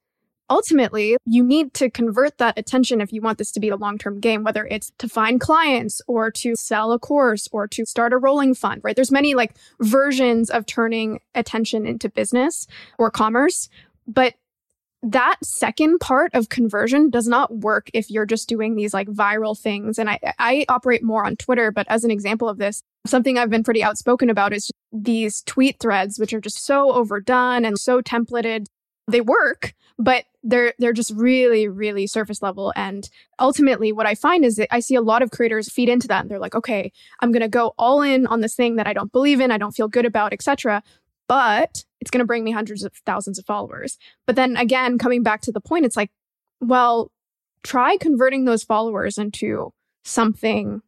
ultimately you need to convert that attention if you want this to be a long-term game whether it's to find clients or to sell a course or to start a rolling fund right there's many like versions of turning attention into business or commerce but that second part of conversion does not work if you're just doing these like viral things. And I, I operate more on Twitter, but as an example of this, something I've been pretty outspoken about is these tweet threads, which are just so overdone and so templated. They work, but they're they're just really really surface level and ultimately what i find is that i see a lot of creators feed into that and they're like okay i'm going to go all in on this thing that i don't believe in i don't feel good about etc but it's going to bring me hundreds of thousands of followers. But then again, coming back to the point, it's like, well, try converting those followers into something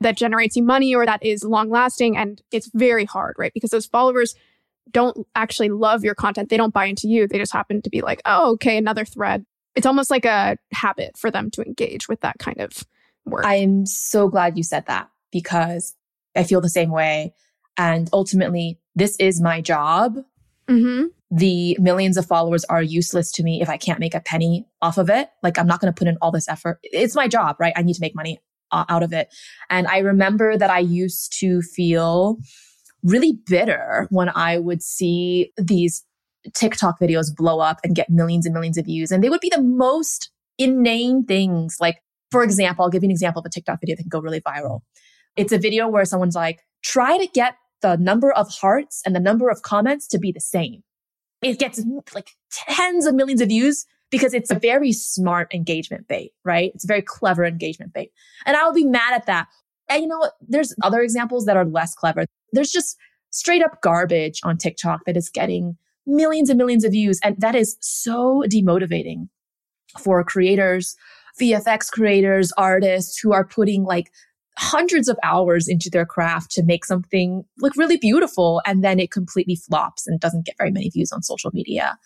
that generates you money or that is long lasting. And it's very hard, right? Because those followers don't actually love your content. They don't buy into you. They just happen to be like, oh, okay, another thread. It's almost like a habit for them to engage with that kind of work. I'm so glad you said that because I feel the same way. And ultimately, this is my job Mm-hmm. The millions of followers are useless to me if I can't make a penny off of it. Like I'm not going to put in all this effort. It's my job, right? I need to make money uh, out of it. And I remember that I used to feel really bitter when I would see these TikTok videos blow up and get millions and millions of views. And they would be the most inane things. Like, for example, I'll give you an example of a TikTok video that can go really viral. It's a video where someone's like, try to get the number of hearts and the number of comments to be the same. It gets like tens of millions of views because it's a very smart engagement bait, right? It's a very clever engagement bait. And I would be mad at that. And you know what? There's other examples that are less clever. There's just straight up garbage on TikTok that is getting millions and millions of views. And that is so demotivating for creators, VFX creators, artists who are putting like hundreds of hours into their craft to make something look really beautiful and then it completely flops and doesn't get very many views on social media.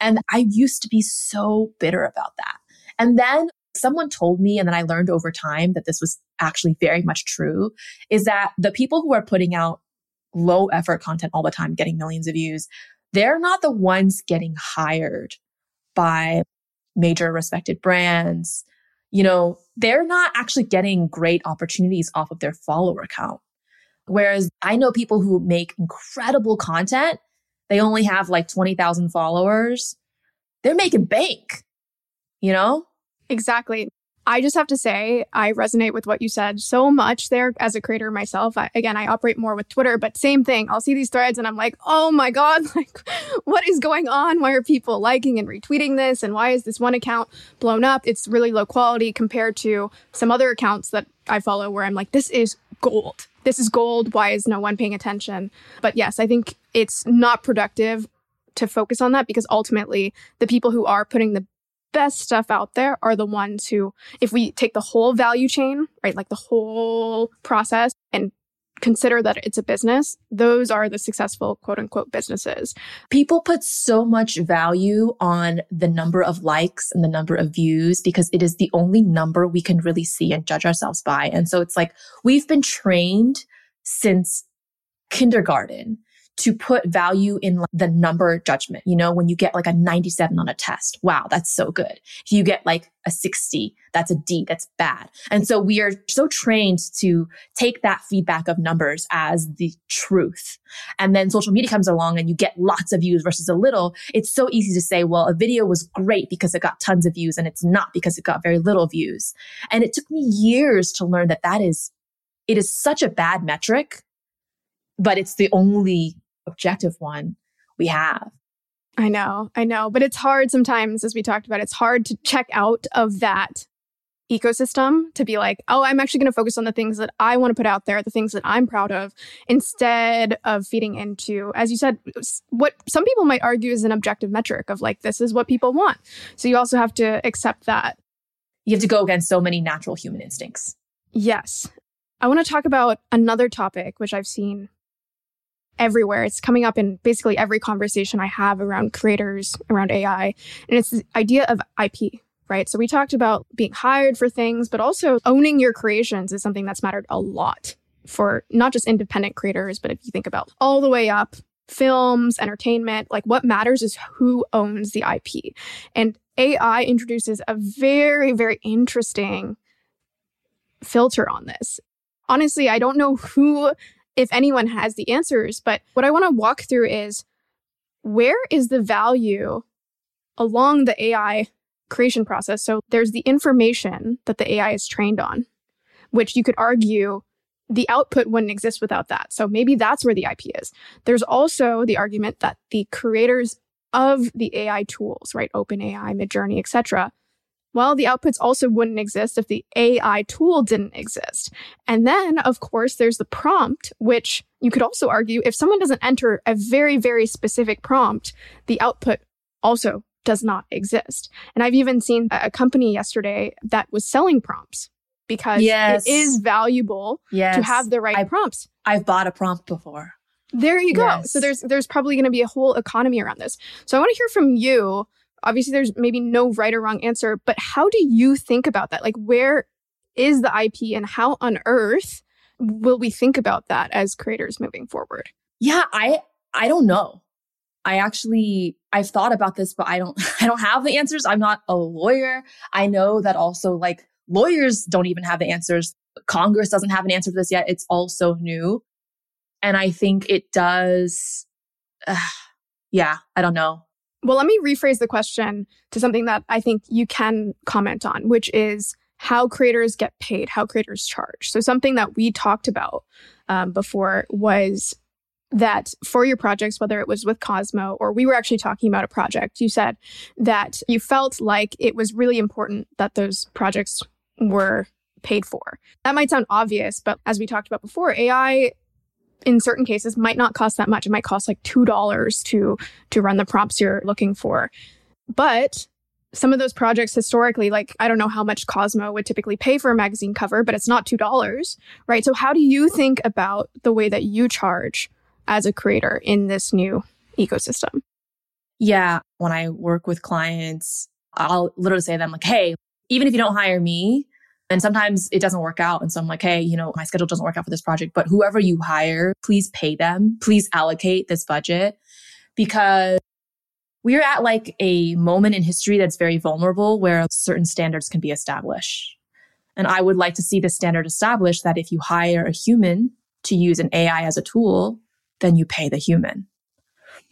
And I used to be so bitter about that. And then someone told me, and then I learned over time that this was actually very much true, is that the people who are putting out low effort content all the time, getting millions of views, they're not the ones getting hired by major respected brands. You know, they're not actually getting great opportunities off of their follower count. Whereas I know people who make incredible content, they only have like 20,000 followers. They're making bank, you know? Exactly. I just have to say, I resonate with what you said so much there as a creator myself. I, again, I operate more with Twitter, but same thing. I'll see these threads and I'm like, oh my God, like, what is going on? Why are people liking and retweeting this? And why is this one account blown up? It's really low quality compared to some other accounts that I follow where I'm like, this is gold. This is gold. Why is no one paying attention? But yes, I think it's not productive to focus on that because ultimately the people who are putting the best stuff out there are the ones who, if we take the whole value chain, right, like the whole process and consider that it's a business, those are the successful quote unquote businesses. People put so much value on the number of likes and the number of views because it is the only number we can really see and judge ourselves by. And so it's like we've been trained since kindergarten to put value in the number judgment. You know, when you get like a 97 on a test, wow, that's so good. If you get like a 60, that's a D, that's bad. And so we are so trained to take that feedback of numbers as the truth. And then social media comes along and you get lots of views versus a little. It's so easy to say, well, a video was great because it got tons of views and it's not because it got very little views. And it took me years to learn that that is, it is such a bad metric but it's the only objective one we have. I know, I know, but it's hard sometimes, as we talked about, it's hard to check out of that ecosystem to be like, oh, I'm actually going to focus on the things that I want to put out there, the things that I'm proud of, instead of feeding into, as you said, what some people might argue is an objective metric of like, this is what people want. So you also have to accept that. You have to go against so many natural human instincts. Yes. I want to talk about another topic, which I've seen everywhere. It's coming up in basically every conversation I have around creators, around AI. And it's the idea of IP, right? So we talked about being hired for things, but also owning your creations is something that's mattered a lot for not just independent creators, but if you think about all the way up films, entertainment, like what matters is who owns the IP. And AI introduces a very, very interesting filter on this. Honestly, I don't know who if anyone has the answers. But what I want to walk through is where is the value along the AI creation process? So there's the information that the AI is trained on, which you could argue the output wouldn't exist without that. So maybe that's where the IP is. There's also the argument that the creators of the AI tools, right, OpenAI, Midjourney, etc., well, the outputs also wouldn't exist if the AI tool didn't exist. And then, of course, there's the prompt, which you could also argue if someone doesn't enter a very, very specific prompt, the output also does not exist. And I've even seen a company yesterday that was selling prompts because yes. it is valuable yes. to have the right I, prompts. I've bought a prompt before. There you go. Yes. So there's there's probably going to be a whole economy around this. So I want to hear from you obviously there's maybe no right or wrong answer, but how do you think about that? Like, where is the IP and how on earth will we think about that as creators moving forward? Yeah, I I don't know. I actually I've thought about this, but I don't I don't have the answers. I'm not a lawyer. I know that also like lawyers don't even have the answers. Congress doesn't have an answer for this yet. It's all so new. And I think it does uh, yeah, I don't know. Well, let me rephrase the question to something that I think you can comment on, which is how creators get paid, how creators charge. So, something that we talked about um, before was that for your projects, whether it was with Cosmo or we were actually talking about a project, you said that you felt like it was really important that those projects were paid for. That might sound obvious, but as we talked about before, AI in certain cases might not cost that much. It might cost like $2 to to run the prompts you're looking for. But some of those projects historically, like I don't know how much Cosmo would typically pay for a magazine cover, but it's not $2, right? So how do you think about the way that you charge as a creator in this new ecosystem? Yeah, when I work with clients, I'll literally say to them like, "Hey, even if you don't hire me, and sometimes it doesn't work out. And so I'm like, hey, you know, my schedule doesn't work out for this project, but whoever you hire, please pay them. Please allocate this budget because we're at like a moment in history that's very vulnerable where certain standards can be established. And I would like to see the standard established that if you hire a human to use an AI as a tool, then you pay the human.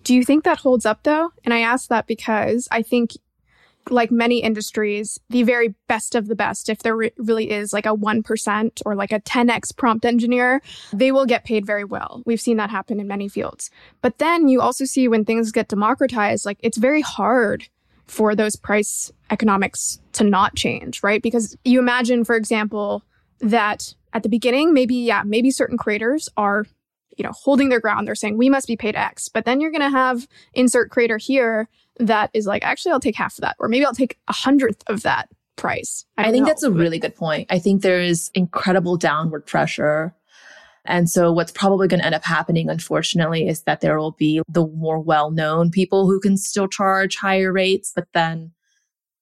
Do you think that holds up though? And I ask that because I think like many industries, the very best of the best, if there re- really is like a 1% or like a 10x prompt engineer, they will get paid very well. We've seen that happen in many fields. But then you also see when things get democratized, like it's very hard for those price economics to not change, right? Because you imagine, for example, that at the beginning, maybe, yeah, maybe certain creators are you know holding their ground they're saying we must be paid x but then you're going to have insert creator here that is like, actually, I'll take half of that, or maybe I'll take a hundredth of that price. I, I think know, that's a really good point. I think there is incredible downward pressure. And so what's probably going to end up happening, unfortunately, is that there will be the more well-known people who can still charge higher rates. But then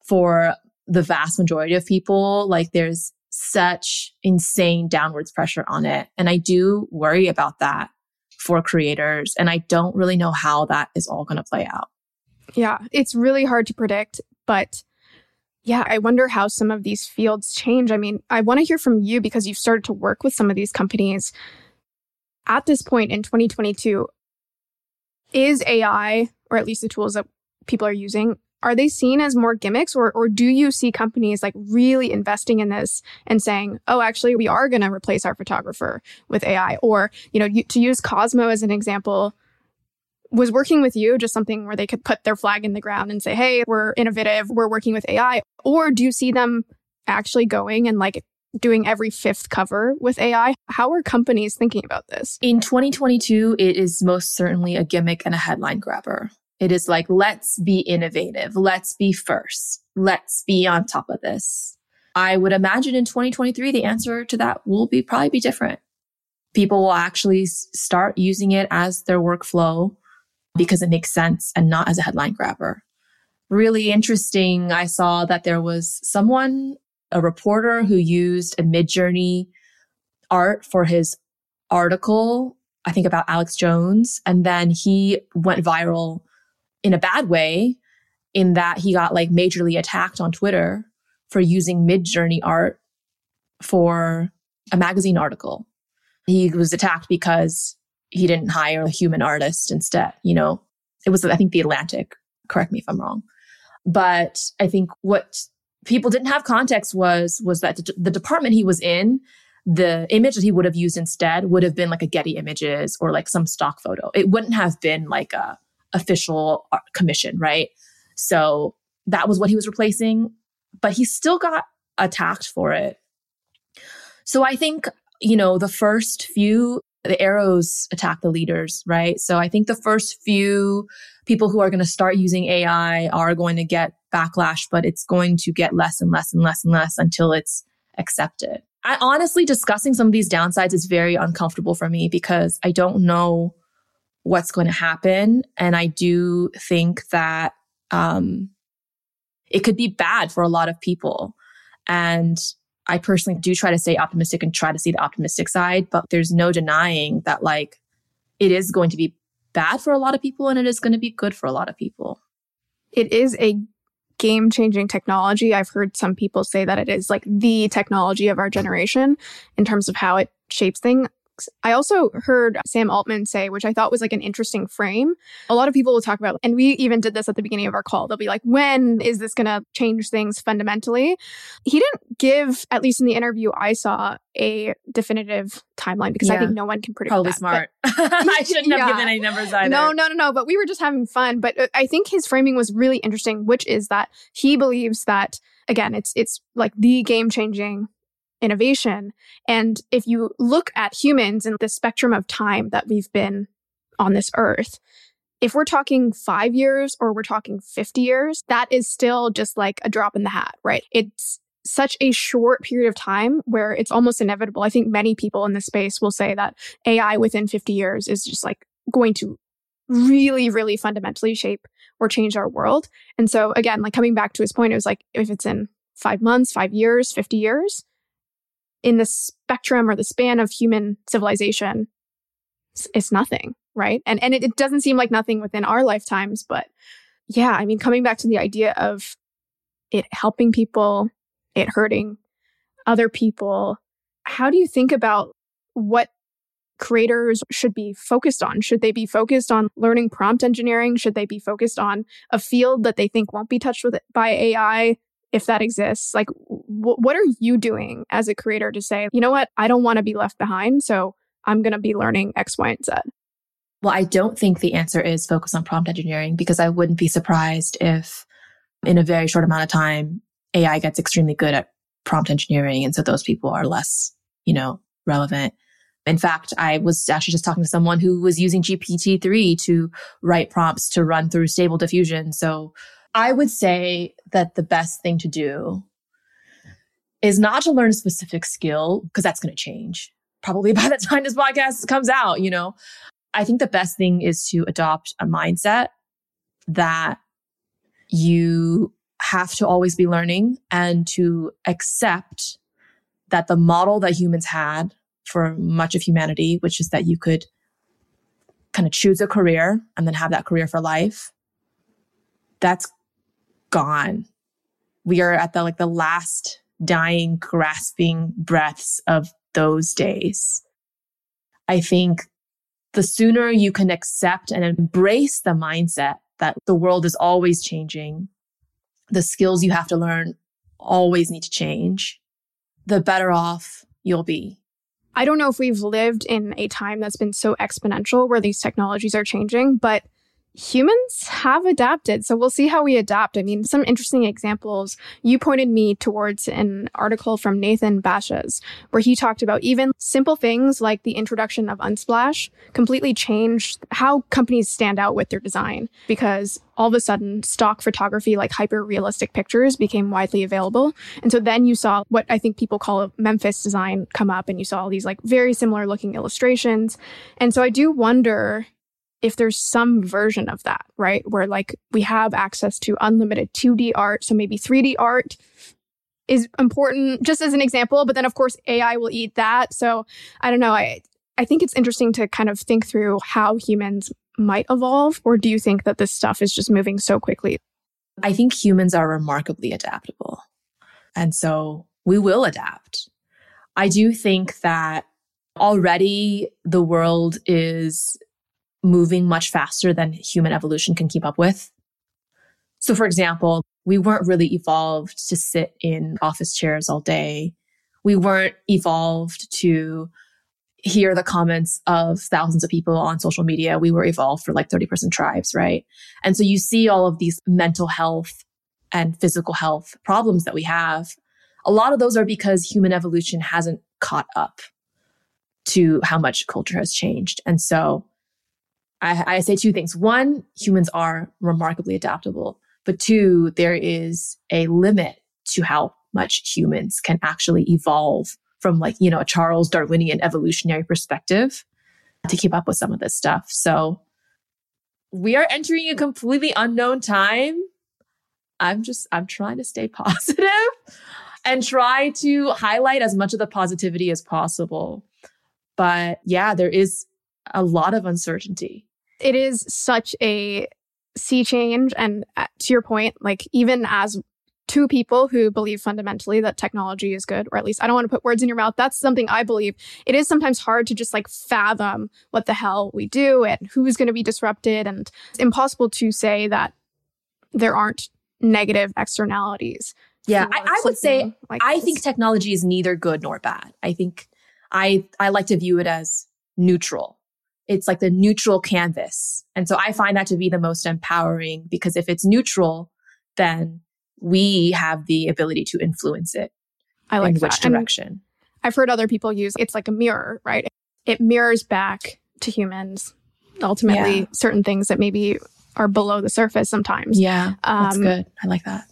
for the vast majority of people, like there's such insane downwards pressure on it. And I do worry about that for creators. And I don't really know how that is all going to play out. Yeah, it's really hard to predict, but yeah, I wonder how some of these fields change. I mean, I want to hear from you because you've started to work with some of these companies. At this point in 2022, is AI, or at least the tools that people are using, are they seen as more gimmicks or, or do you see companies like really investing in this and saying, oh, actually, we are going to replace our photographer with AI? Or, you know, to use Cosmo as an example, was working with you just something where they could put their flag in the ground and say, hey, we're innovative, we're working with AI? Or do you see them actually going and like doing every fifth cover with AI? How are companies thinking about this? In 2022, it is most certainly a gimmick and a headline grabber. It is like, let's be innovative. Let's be first. Let's be on top of this. I would imagine in 2023, the answer to that will be probably be different. People will actually start using it as their workflow because it makes sense and not as a headline grabber. Really interesting. I saw that there was someone, a reporter who used a Midjourney art for his article, I think about Alex Jones. And then he went viral in a bad way in that he got like majorly attacked on Twitter for using Midjourney art for a magazine article. He was attacked because he didn't hire a human artist instead. You know, it was, I think, the Atlantic. Correct me if I'm wrong. But I think what people didn't have context was, was that the department he was in, the image that he would have used instead would have been like a Getty images or like some stock photo. It wouldn't have been like a official uh, commission, right? So that was what he was replacing, but he still got attacked for it. So I think, you know, the first few the arrows attack the leaders, right? So I think the first few people who are going to start using AI are going to get backlash, but it's going to get less and less and less and less until it's accepted. I honestly discussing some of these downsides is very uncomfortable for me because I don't know what's going to happen. And I do think that um, it could be bad for a lot of people. And I personally do try to stay optimistic and try to see the optimistic side, but there's no denying that like it is going to be bad for a lot of people and it is going to be good for a lot of people. It is a game changing technology. I've heard some people say that it is like the technology of our generation in terms of how it shapes things. I also heard Sam Altman say, which I thought was like an interesting frame. A lot of people will talk about, and we even did this at the beginning of our call. They'll be like, when is this going to change things fundamentally? He didn't give, at least in the interview I saw, a definitive timeline because yeah. I think no one can predict. Probably that. smart. I shouldn't have given any numbers either. No, no, no, no. But we were just having fun. But uh, I think his framing was really interesting, which is that he believes that again, it's it's like the game changing innovation. And if you look at humans and the spectrum of time that we've been on this earth, if we're talking five years or we're talking 50 years, that is still just like a drop in the hat, right? It's such a short period of time where it's almost inevitable. I think many people in this space will say that AI within 50 years is just like going to really, really fundamentally shape or change our world. And so again, like coming back to his point, it was like if it's in five months, five years, 50 years, in the spectrum or the span of human civilization, it's, nothing, right? And and it, it doesn't seem like nothing within our lifetimes, but yeah, I mean, coming back to the idea of it helping people, it hurting other people. How do you think about what creators should be focused on? Should they be focused on learning prompt engineering? Should they be focused on a field that they think won't be touched with by AI? If that exists like w- what are you doing as a creator to say you know what i don't want to be left behind so i'm going to be learning x y and z well i don't think the answer is focus on prompt engineering because i wouldn't be surprised if in a very short amount of time ai gets extremely good at prompt engineering and so those people are less you know relevant in fact, I was actually just talking to someone who was using GPT-3 to write prompts to run through stable diffusion. So I would say that the best thing to do is not to learn a specific skill because that's going to change probably by the time this podcast comes out, you know. I think the best thing is to adopt a mindset that you have to always be learning and to accept that the model that humans had for much of humanity, which is that you could kind of choose a career and then have that career for life, that's gone. We are at the like the last dying, grasping breaths of those days. I think the sooner you can accept and embrace the mindset that the world is always changing, the skills you have to learn always need to change, the better off you'll be. I don't know if we've lived in a time that's been so exponential where these technologies are changing, but humans have adapted. So we'll see how we adapt. I mean, some interesting examples. You pointed me towards an article from Nathan Baschez, where he talked about even simple things like the introduction of Unsplash completely changed how companies stand out with their design because all of a sudden stock photography like hyper realistic pictures became widely available. And so then you saw what I think people call Memphis design come up and you saw all these like very similar looking illustrations. And so I do wonder if there's some version of that, right? Where like we have access to unlimited 2D art. So maybe 3D art is important just as an example, but then of course AI will eat that. So I don't know. I, I think it's interesting to kind of think through how humans might evolve, or do you think that this stuff is just moving so quickly? I think humans are remarkably adaptable. And so we will adapt. I do think that already the world is moving much faster than human evolution can keep up with. So, for example, we weren't really evolved to sit in office chairs all day. We weren't evolved to hear the comments of thousands of people on social media. We were evolved for like 30% tribes, right? And so you see all of these mental health and physical health problems that we have. A lot of those are because human evolution hasn't caught up to how much culture has changed. And so I, I say two things. One, humans are remarkably adaptable, but two, there is a limit to how much humans can actually evolve from like, you know, a Charles Darwinian evolutionary perspective to keep up with some of this stuff. So we are entering a completely unknown time. I'm just, I'm trying to stay positive and try to highlight as much of the positivity as possible. But yeah, there is a lot of uncertainty. It is such a sea change. And uh, to your point, like even as two people who believe fundamentally that technology is good, or at least I don't want to put words in your mouth. That's something I believe. It is sometimes hard to just like fathom what the hell we do and who's going to be disrupted. And it's impossible to say that there aren't negative externalities. Yeah, I, I would say like I this. think technology is neither good nor bad. I think I I like to view it as neutral. It's like the neutral canvas. And so I find that to be the most empowering because if it's neutral, then we have the ability to influence it. I like which direction. And I've heard other people use it's like a mirror, right? It mirrors back to humans ultimately yeah. certain things that maybe are below the surface sometimes. Yeah. That's um, good. I like that.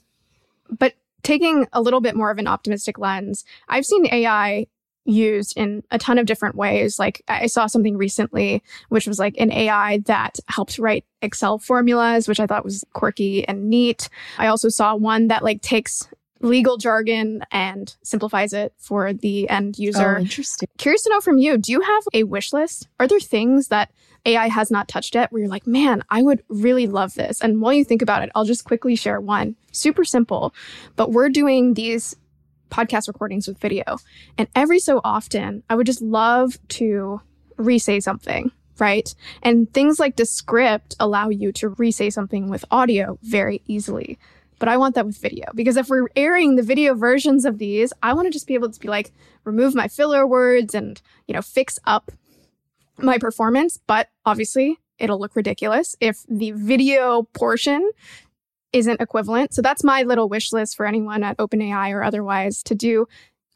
But taking a little bit more of an optimistic lens, I've seen AI used in a ton of different ways. Like I saw something recently, which was like an AI that helped write Excel formulas, which I thought was quirky and neat. I also saw one that like takes legal jargon and simplifies it for the end user. Oh, interesting. Curious to know from you, do you have a wish list? Are there things that AI has not touched yet where you're like, man, I would really love this? And while you think about it, I'll just quickly share one. Super simple, but we're doing these podcast recordings with video. And every so often, I would just love to re say something, right? And things like Descript allow you to re say something with audio very easily. But I want that with video because if we're airing the video versions of these, I want to just be able to be like, remove my filler words and, you know, fix up my performance. But obviously, it'll look ridiculous if the video portion isn't equivalent. So that's my little wish list for anyone at OpenAI or otherwise to do.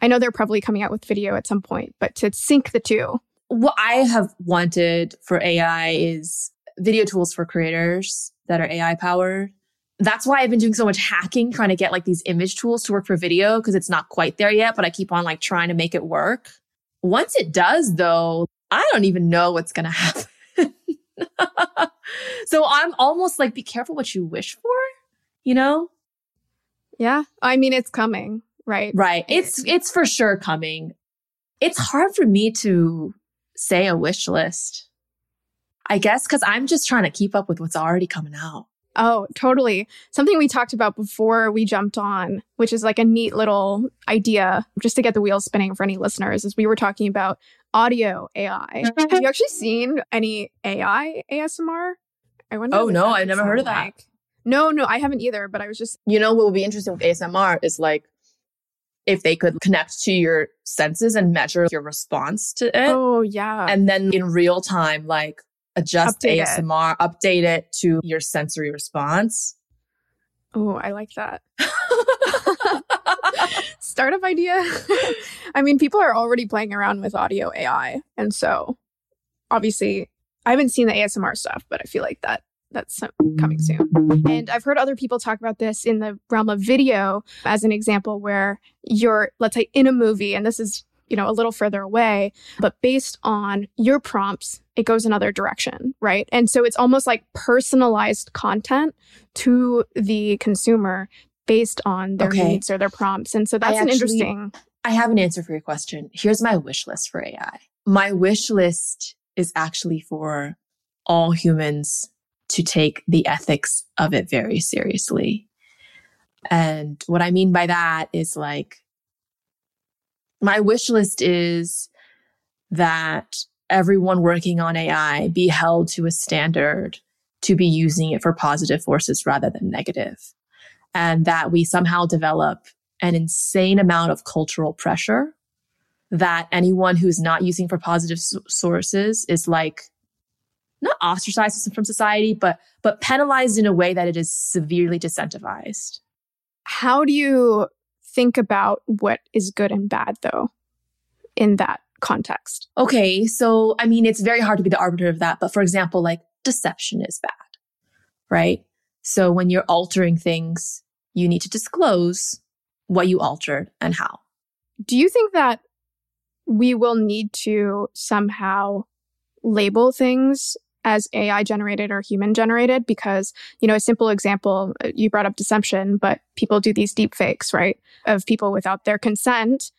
I know they're probably coming out with video at some point, but to sync the two. What I have wanted for AI is video tools for creators that are AI powered. That's why I've been doing so much hacking, trying to get like these image tools to work for video because it's not quite there yet, but I keep on like trying to make it work. Once it does, though, I don't even know what's going to happen. so I'm almost like, be careful what you wish for you know? Yeah. I mean, it's coming, right? Right. It's, it's for sure coming. It's hard for me to say a wish list. I guess because I'm just trying to keep up with what's already coming out. Oh, totally. Something we talked about before we jumped on, which is like a neat little idea just to get the wheels spinning for any listeners, is we were talking about audio AI. Have you actually seen any AI ASMR? I wonder. Oh, no, I've never heard of that. Like. No, no, I haven't either, but I was just. You know, what would be interesting with ASMR is like if they could connect to your senses and measure your response to it. Oh, yeah. And then in real time, like adjust update ASMR, it. update it to your sensory response. Oh, I like that. Startup idea. I mean, people are already playing around with audio AI. And so obviously, I haven't seen the ASMR stuff, but I feel like that that's coming soon. And I've heard other people talk about this in the realm of video as an example where you're, let's say, in a movie, and this is, you know, a little further away, but based on your prompts, it goes another direction, right? And so it's almost like personalized content to the consumer based on their okay. needs or their prompts. And so that's I an actually, interesting. I have an answer for your question. Here's my wish list for AI. My wish list is actually for all humans to take the ethics of it very seriously. And what I mean by that is like, my wish list is that everyone working on AI be held to a standard to be using it for positive forces rather than negative. And that we somehow develop an insane amount of cultural pressure that anyone who's not using for positive sources is like not ostracized from society, but but penalized in a way that it is severely disincentivized. How do you think about what is good and bad though in that context? Okay, so I mean it's very hard to be the arbiter of that, but for example, like deception is bad. Right? So when you're altering things, you need to disclose what you altered and how. Do you think that we will need to somehow label things as AI generated or human generated because, you know, a simple example, uh, you brought up deception, but people do these deep fakes, right? Of people without their consent.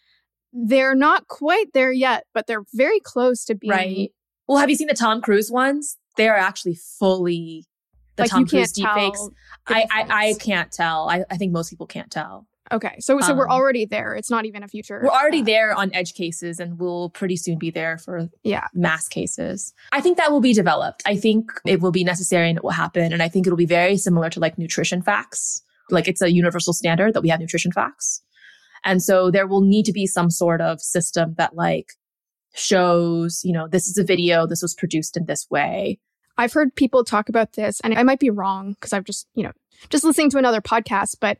They're not quite there yet, but they're very close to being right. Well, have you seen the Tom Cruise ones? They are actually fully the like Tom Cruise deepfakes. I, I I can't tell. I, I think most people can't tell. Okay, so so we're um, already there. It's not even a future. We're already uh, there on edge cases, and we'll pretty soon be there for Yeah. mass cases. I think that will be developed. I think it will be necessary and it will happen. And I think it'll be very similar to like nutrition facts. Like it's a universal standard that we have nutrition facts. And so there will need to be some sort of system that like shows, you know, this is a video, this was produced in this way. I've heard people talk about this, and I might be wrong because I've just, you know, just listening to another podcast, but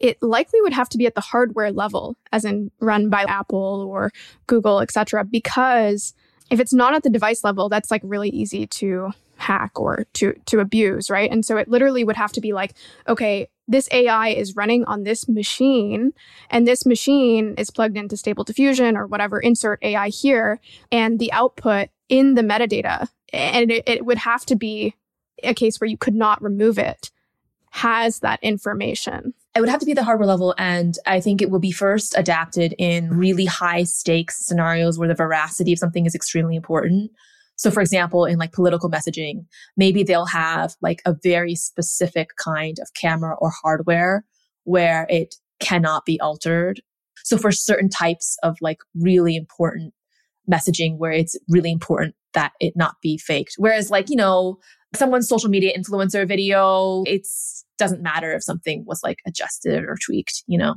it likely would have to be at the hardware level, as in run by Apple or Google, et cetera, because if it's not at the device level, that's like really easy to hack or to to abuse, right? And so it literally would have to be like, okay, this AI is running on this machine, and this machine is plugged into Stable Diffusion or whatever, insert AI here, and the output in the metadata, and it, it would have to be a case where you could not remove it, has that information. It would have to be the hardware level. And I think it will be first adapted in really high stakes scenarios where the veracity of something is extremely important. So for example, in like political messaging, maybe they'll have like a very specific kind of camera or hardware where it cannot be altered. So for certain types of like really important messaging where it's really important that it not be faked. Whereas like, you know, someone's social media influencer video. It doesn't matter if something was like adjusted or tweaked, you know?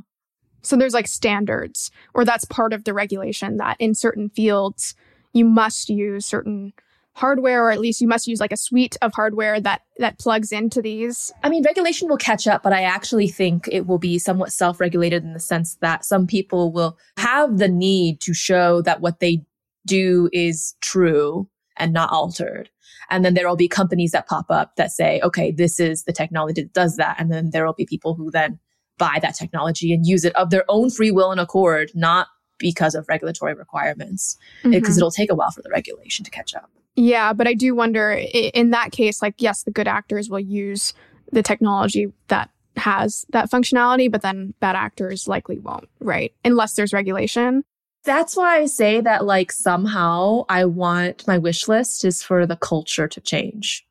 So there's like standards, or that's part of the regulation that in certain fields you must use certain hardware, or at least you must use like a suite of hardware that that plugs into these. I mean, regulation will catch up, but I actually think it will be somewhat self regulated in the sense that some people will have the need to show that what they do is true and not altered. And then there will be companies that pop up that say, okay, this is the technology that does that. And then there will be people who then buy that technology and use it of their own free will and accord, not because of regulatory requirements, because Mhm. it'll take a while for the regulation to catch up. Yeah, but I do wonder in that case, like, yes, the good actors will use the technology that has that functionality, but then bad actors likely won't, right? Unless there's regulation. That's why I say that like somehow I want my wish list is for the culture to change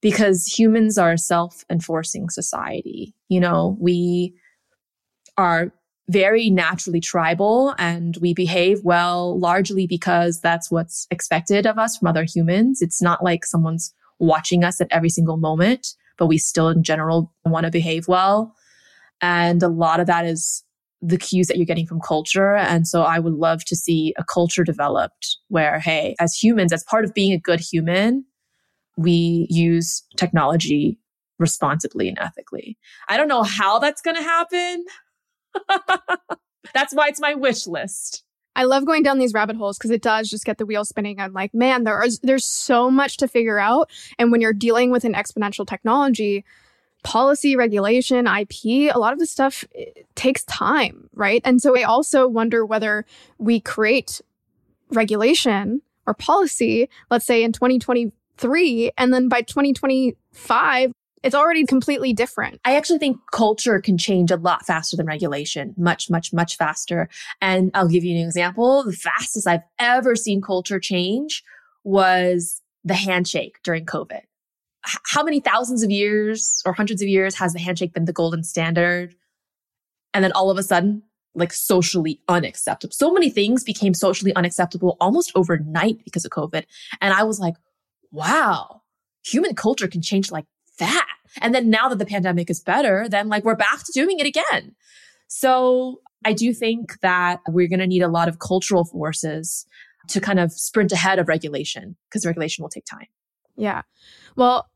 because humans are a self-enforcing society. You know, we are very naturally tribal and we behave well largely because that's what's expected of us from other humans. It's not like someone's watching us at every single moment, but we still in general want to behave well. And a lot of that is the cues that you're getting from culture. And so I would love to see a culture developed where, hey, as humans, as part of being a good human, we use technology responsibly and ethically. I don't know how that's going to happen. that's why it's my wish list. I love going down these rabbit holes because it does just get the wheel spinning. I'm like, man, there is there's so much to figure out. And when you're dealing with an exponential technology, policy, regulation, IP, a lot of this stuff eh, takes time, right? And so I also wonder whether we create regulation or policy, let's say in 2023, and then by 2025, it's already completely different. I actually think culture can change a lot faster than regulation, much, much, much faster. And I'll give you an example. The fastest I've ever seen culture change was the handshake during COVID. How many thousands of years or hundreds of years has the handshake been the golden standard? And then all of a sudden, like socially unacceptable. So many things became socially unacceptable almost overnight because of COVID. And I was like, wow, human culture can change like that. And then now that the pandemic is better, then like we're back to doing it again. So I do think that we're going to need a lot of cultural forces to kind of sprint ahead of regulation because regulation will take time. Yeah. Well,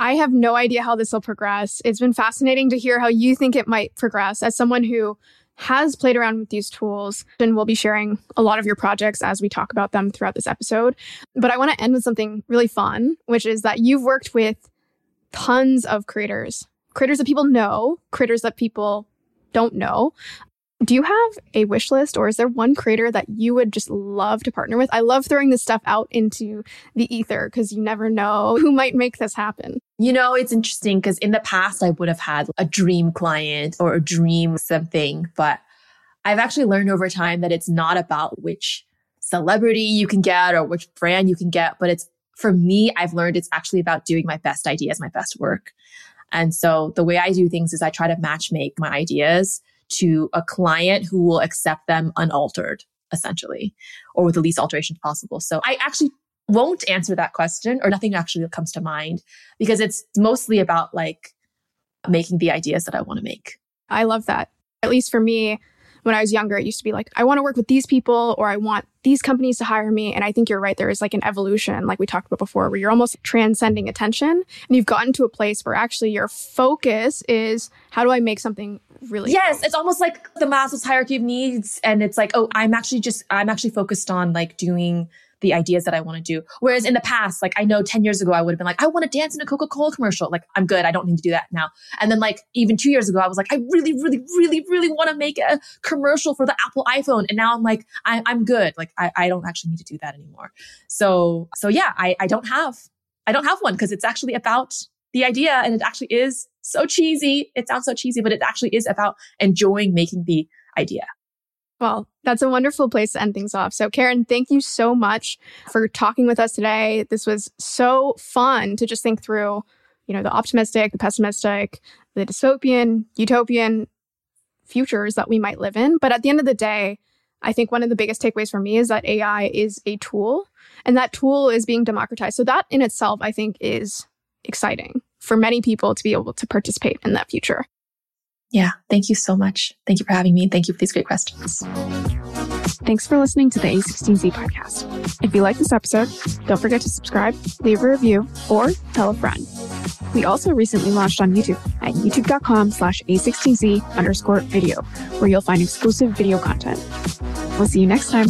I have no idea how this will progress. It's been fascinating to hear how you think it might progress as someone who has played around with these tools and we'll be sharing a lot of your projects as we talk about them throughout this episode. But I want to end with something really fun, which is that you've worked with tons of creators, creators that people know, creators that people don't know. Do you have a wish list or is there one creator that you would just love to partner with? I love throwing this stuff out into the ether because you never know who might make this happen. You know, it's interesting because in the past, I would have had a dream client or a dream something, but I've actually learned over time that it's not about which celebrity you can get or which brand you can get, but it's for me, I've learned it's actually about doing my best ideas, my best work. And so the way I do things is I try to match make my ideas to a client who will accept them unaltered, essentially, or with the least alterations possible. So I actually won't answer that question or nothing actually comes to mind because it's mostly about like making the ideas that I want to make. I love that. At least for me, when I was younger, it used to be like, I want to work with these people or I want these companies to hire me. And I think you're right. There is like an evolution, like we talked about before, where you're almost transcending attention and you've gotten to a place where actually your focus is how do I make something really Yes, it's almost like the Maslow's hierarchy of needs. And it's like, oh, I'm actually just, I'm actually focused on like doing the ideas that I want to do. Whereas in the past, like I know 10 years ago, I would have been like, I want to dance in a Coca Cola commercial. Like, I'm good. I don't need to do that now. And then, like, even two years ago, I was like, I really, really, really, really want to make a commercial for the Apple iPhone. And now I'm like, I, am good. Like, I, I don't actually need to do that anymore. So, so yeah, I, I don't have, I don't have one because it's actually about the idea and it actually is so cheesy. It sounds so cheesy, but it actually is about enjoying making the idea. Well, that's a wonderful place to end things off. So, Karen, thank you so much for talking with us today. This was so fun to just think through, you know, the optimistic, the pessimistic, the dystopian, utopian futures that we might live in. But at the end of the day, I think one of the biggest takeaways for me is that AI is a tool and that tool is being democratized. So, that in itself, I think, is exciting for many people to be able to participate in that future. Yeah. Thank you so much. Thank you for having me. Thank you for these great questions. Thanks for listening to the A16Z podcast. If you like this episode, don't forget to subscribe, leave a review, or tell a friend. We also recently launched on YouTube at youtube.com slash a16z underscore video, where you'll find exclusive video content. We'll see you next time.